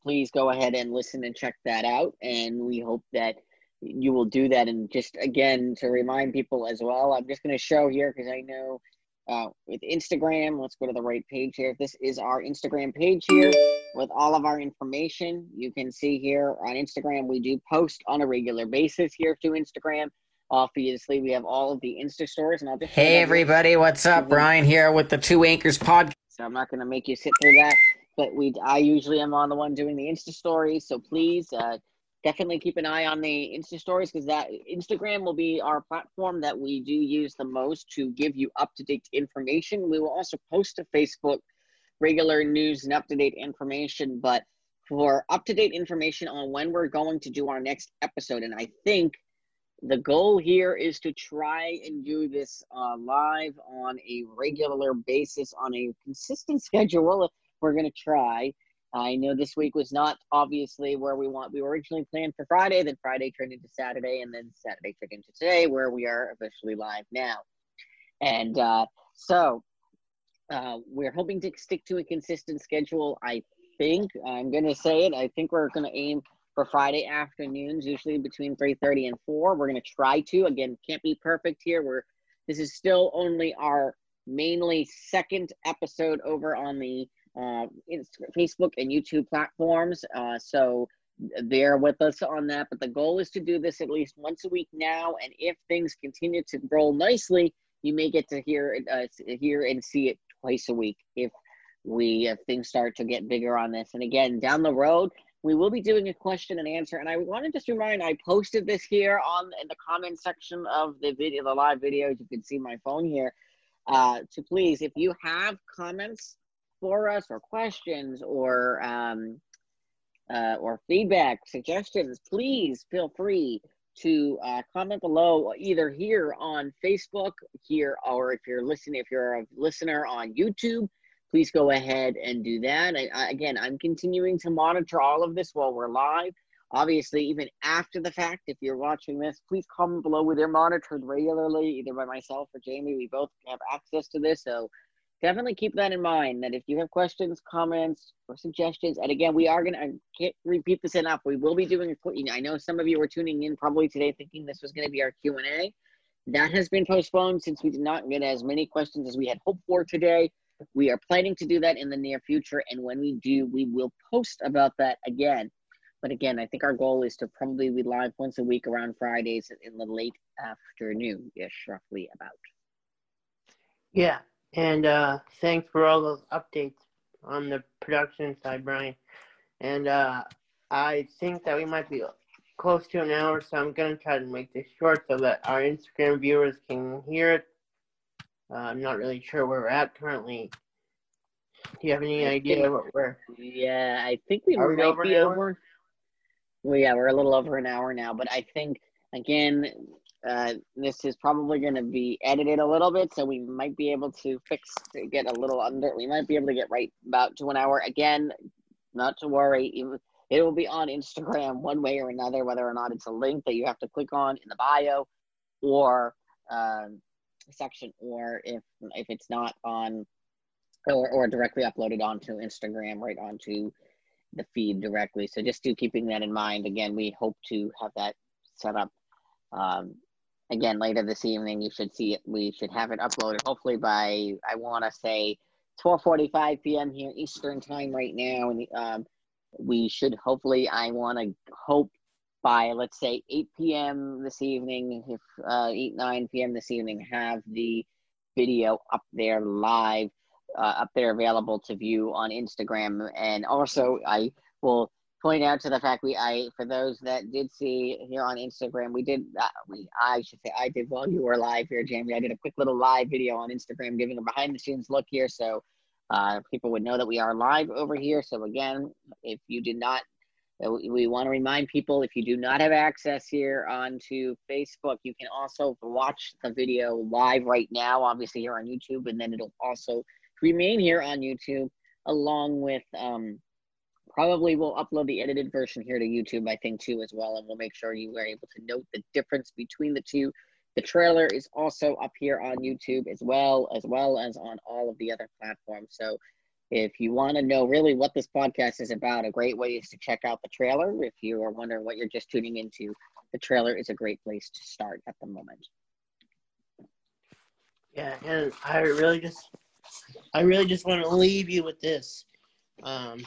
please go ahead and listen and check that out. And we hope that you will do that. And just again, to remind people as well, I'm just going to show here because I know uh, with Instagram, let's go to the right page here. This is our Instagram page here with all of our information. You can see here on Instagram, we do post on a regular basis here to Instagram. Obviously, we have all of the Insta stories, and I'll just hey everybody, what's up? Brian here with the Two Anchors podcast. So I'm not going to make you sit through that, but we I usually am on the one doing the Insta stories. So please uh, definitely keep an eye on the Insta stories because that Instagram will be our platform that we do use the most to give you up to date information. We will also post to Facebook regular news and up to date information, but for up to date information on when we're going to do our next episode, and I think the goal here is to try and do this uh, live on a regular basis on a consistent schedule. We're going to try. I know this week was not obviously where we want. We were originally planned for Friday, then Friday turned into Saturday, and then Saturday turned into today, where we are officially live now. And uh, so uh, we're hoping to stick to a consistent schedule. I think I'm going to say it. I think we're going to aim for Friday afternoons, usually between 3:30 and 4. We're going to try to. Again, can't be perfect here. We're this is still only our mainly second episode over on the uh, Facebook and YouTube platforms. Uh, so bear with us on that. But the goal is to do this at least once a week now. And if things continue to roll nicely, you may get to hear it, uh, hear and see it twice a week if we if things start to get bigger on this. And again, down the road, we will be doing a question and answer. And I want to just remind, I posted this here on in the comment section of the video, the live videos. You can see my phone here. Uh, to please, if you have comments for us or questions or um, uh, or feedback, suggestions, please feel free to uh, comment below either here on Facebook here or if you're listening, if you're a listener on YouTube, please go ahead and do that. I, I, again, I'm continuing to monitor all of this while we're live. Obviously, even after the fact, if you're watching this, please comment below. We're monitored regularly, either by myself or Jamey. We both have access to this, so definitely keep that in mind. That if you have questions, comments, or suggestions, and again, we are gonna. I can't repeat this enough. We will be doing a. I know some of you were tuning in probably today, thinking this was going to be our Q and A. That has been postponed since we did not get as many questions as we had hoped for today. We are planning to do that in the near future, and when we do, we will post about that again. But again, I think our goal is to probably be live once a week around Fridays in the late afternoon ish, roughly about. Yeah, and uh, thanks for all those updates on the production side, Brian. And uh, I think that we might be close to an hour, so I'm going to try to make this short so that our Instagram viewers can hear it uh, I'm not really sure where we're at currently. Do you have any I idea think, what we're? Yeah, I think we Are might we over be over. Well, yeah, we're a little over an hour now, but I think again, uh, this is probably going to be edited a little bit, so we might be able to fix to get a little under. We might be able to get right about to an hour. Again, not to worry. It, will be on Instagram one way or another, whether or not it's a link that you have to click on in the bio, or um, section or if if it's not on or, or directly uploaded onto Instagram right onto the feed directly. So just do keeping that in mind. Again, we hope to have that set up um, again later this evening. You should see it. We should have it uploaded hopefully by I want to say 12:45 p.m. here Eastern time right now, and um, we should hopefully I want to hope by let's say 8 p.m. this evening, if uh, 8 9 p.m. this evening, have the video up there live, uh, up there available to view on Instagram, and also I will point out to the fact we I for those that did see here on Instagram, we did uh, we I should say I did while you were live here, Jamey. I did a quick little live video on Instagram giving a behind the scenes look here, so uh, people would know that we are live over here. So again, if you did not, uh, we want to remind people if you do not have access here onto Facebook, you can also watch the video live right now, obviously here on YouTube, and then it'll also remain here on YouTube along with um, probably we'll upload the edited version here to YouTube, I think, too, as well. And we'll make sure you are able to note the difference between the two. The trailer is also up here on YouTube as well, as well as on all of the other platforms. So if you want to know really what this podcast is about, a great way is to check out the trailer. If you are wondering what you're just tuning into, the trailer is a great place to start at the moment. Yeah, and I really just, I really just want to leave you with this. Um,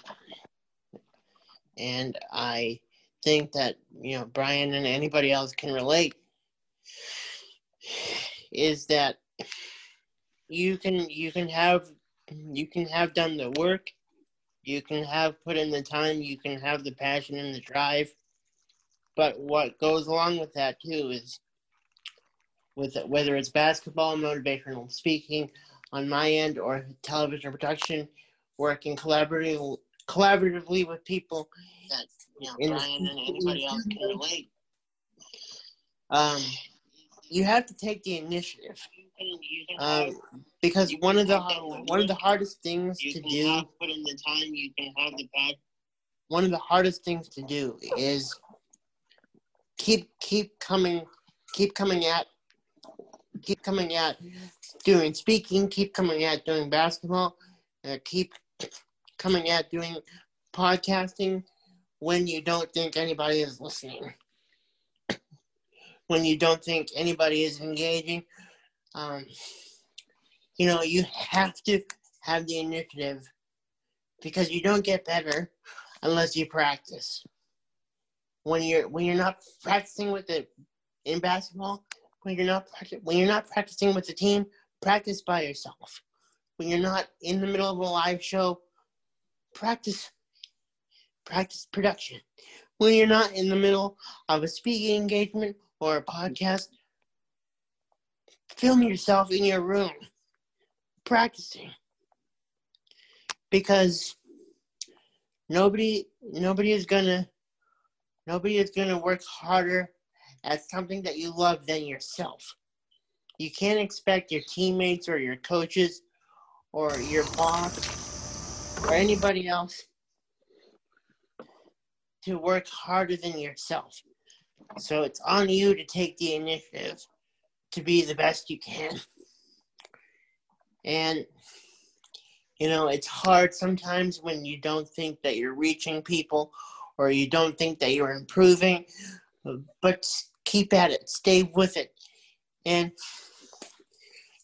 and I think that you know Brian and anybody else can relate is that you can you can have you can have done the work. You can have put in the time. You can have the passion and the drive. But what goes along with that too is with whether it's basketball motivational speaking on my end or television production working collaboratively collaboratively with people that you know Brian and anybody else can relate. Um, you have to take the initiative. Um, because one of the one of the hardest things to do. Put in the time. You can have the back. One of the hardest things to do is keep keep coming keep coming at keep coming at doing speaking, keep coming at doing basketball, uh, keep coming at doing podcasting when you don't think anybody is listening, when you don't think anybody is engaging. Um, you know, you have to have the initiative because you don't get better unless you practice. When you're when you're not practicing with it in basketball, when you're not when you're not practicing with the team, practice by yourself. When you're not in the middle of a live show, practice practice production. When you're not in the middle of a speaking engagement or a podcast, film yourself in your room practicing. Because nobody nobody is gonna nobody is gonna work harder at something that you love than yourself. You can't expect your teammates or your coaches or your boss or anybody else to work harder than yourself. So it's on you to take the initiative to be the best you can. And, you know, it's hard sometimes when you don't think that you're reaching people or you don't think that you're improving, but keep at it, stay with it. And,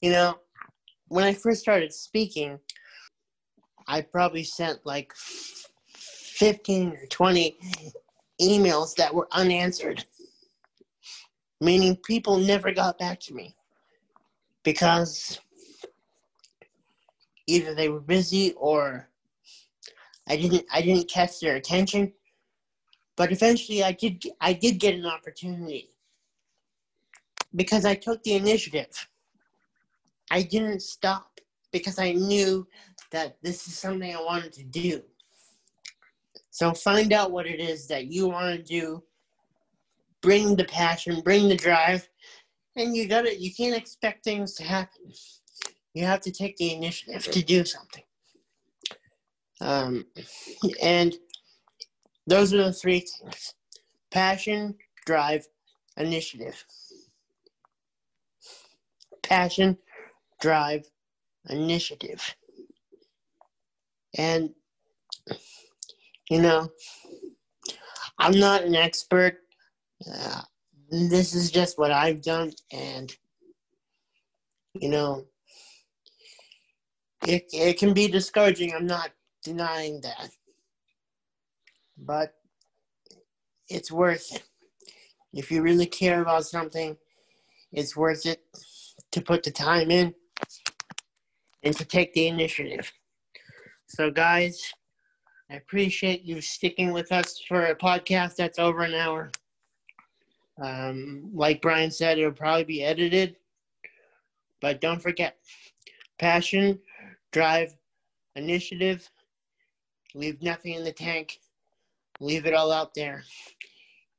you know, when I first started speaking, I probably sent like 15 or 20 emails that were unanswered, meaning people never got back to me because either they were busy or I didn't I didn't catch their attention. But eventually I did I did get an opportunity because I took the initiative. I didn't stop because I knew that this is something I wanted to do. So find out what it is that you want to do. Bring the passion, bring the drive, and you got it. You can't expect things to happen. You have to take the initiative to do something. Um, and those are the three things: passion, drive, initiative. Passion, drive, initiative. And, you know, I'm not an expert. Uh, this is just what I've done. And, you know, it, it can be discouraging. I'm not denying that. But it's worth it. If you really care about something, it's worth it to put the time in and to take the initiative. So, guys, I appreciate you sticking with us for a podcast that's over an hour. Um, like Brian said, it'll probably be edited, but don't forget passion, drive, initiative. Leave nothing in the tank. Leave it all out there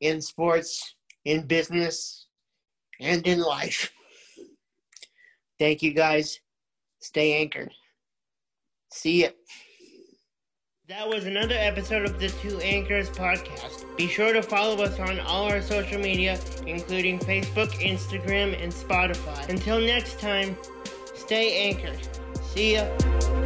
in sports, in business, and in life. Thank you guys. Stay anchored. See ya. That was another episode of the Two Anchors podcast. Be sure to follow us on all our social media, including Facebook, Instagram, and Spotify. Until next time, stay anchored. See ya.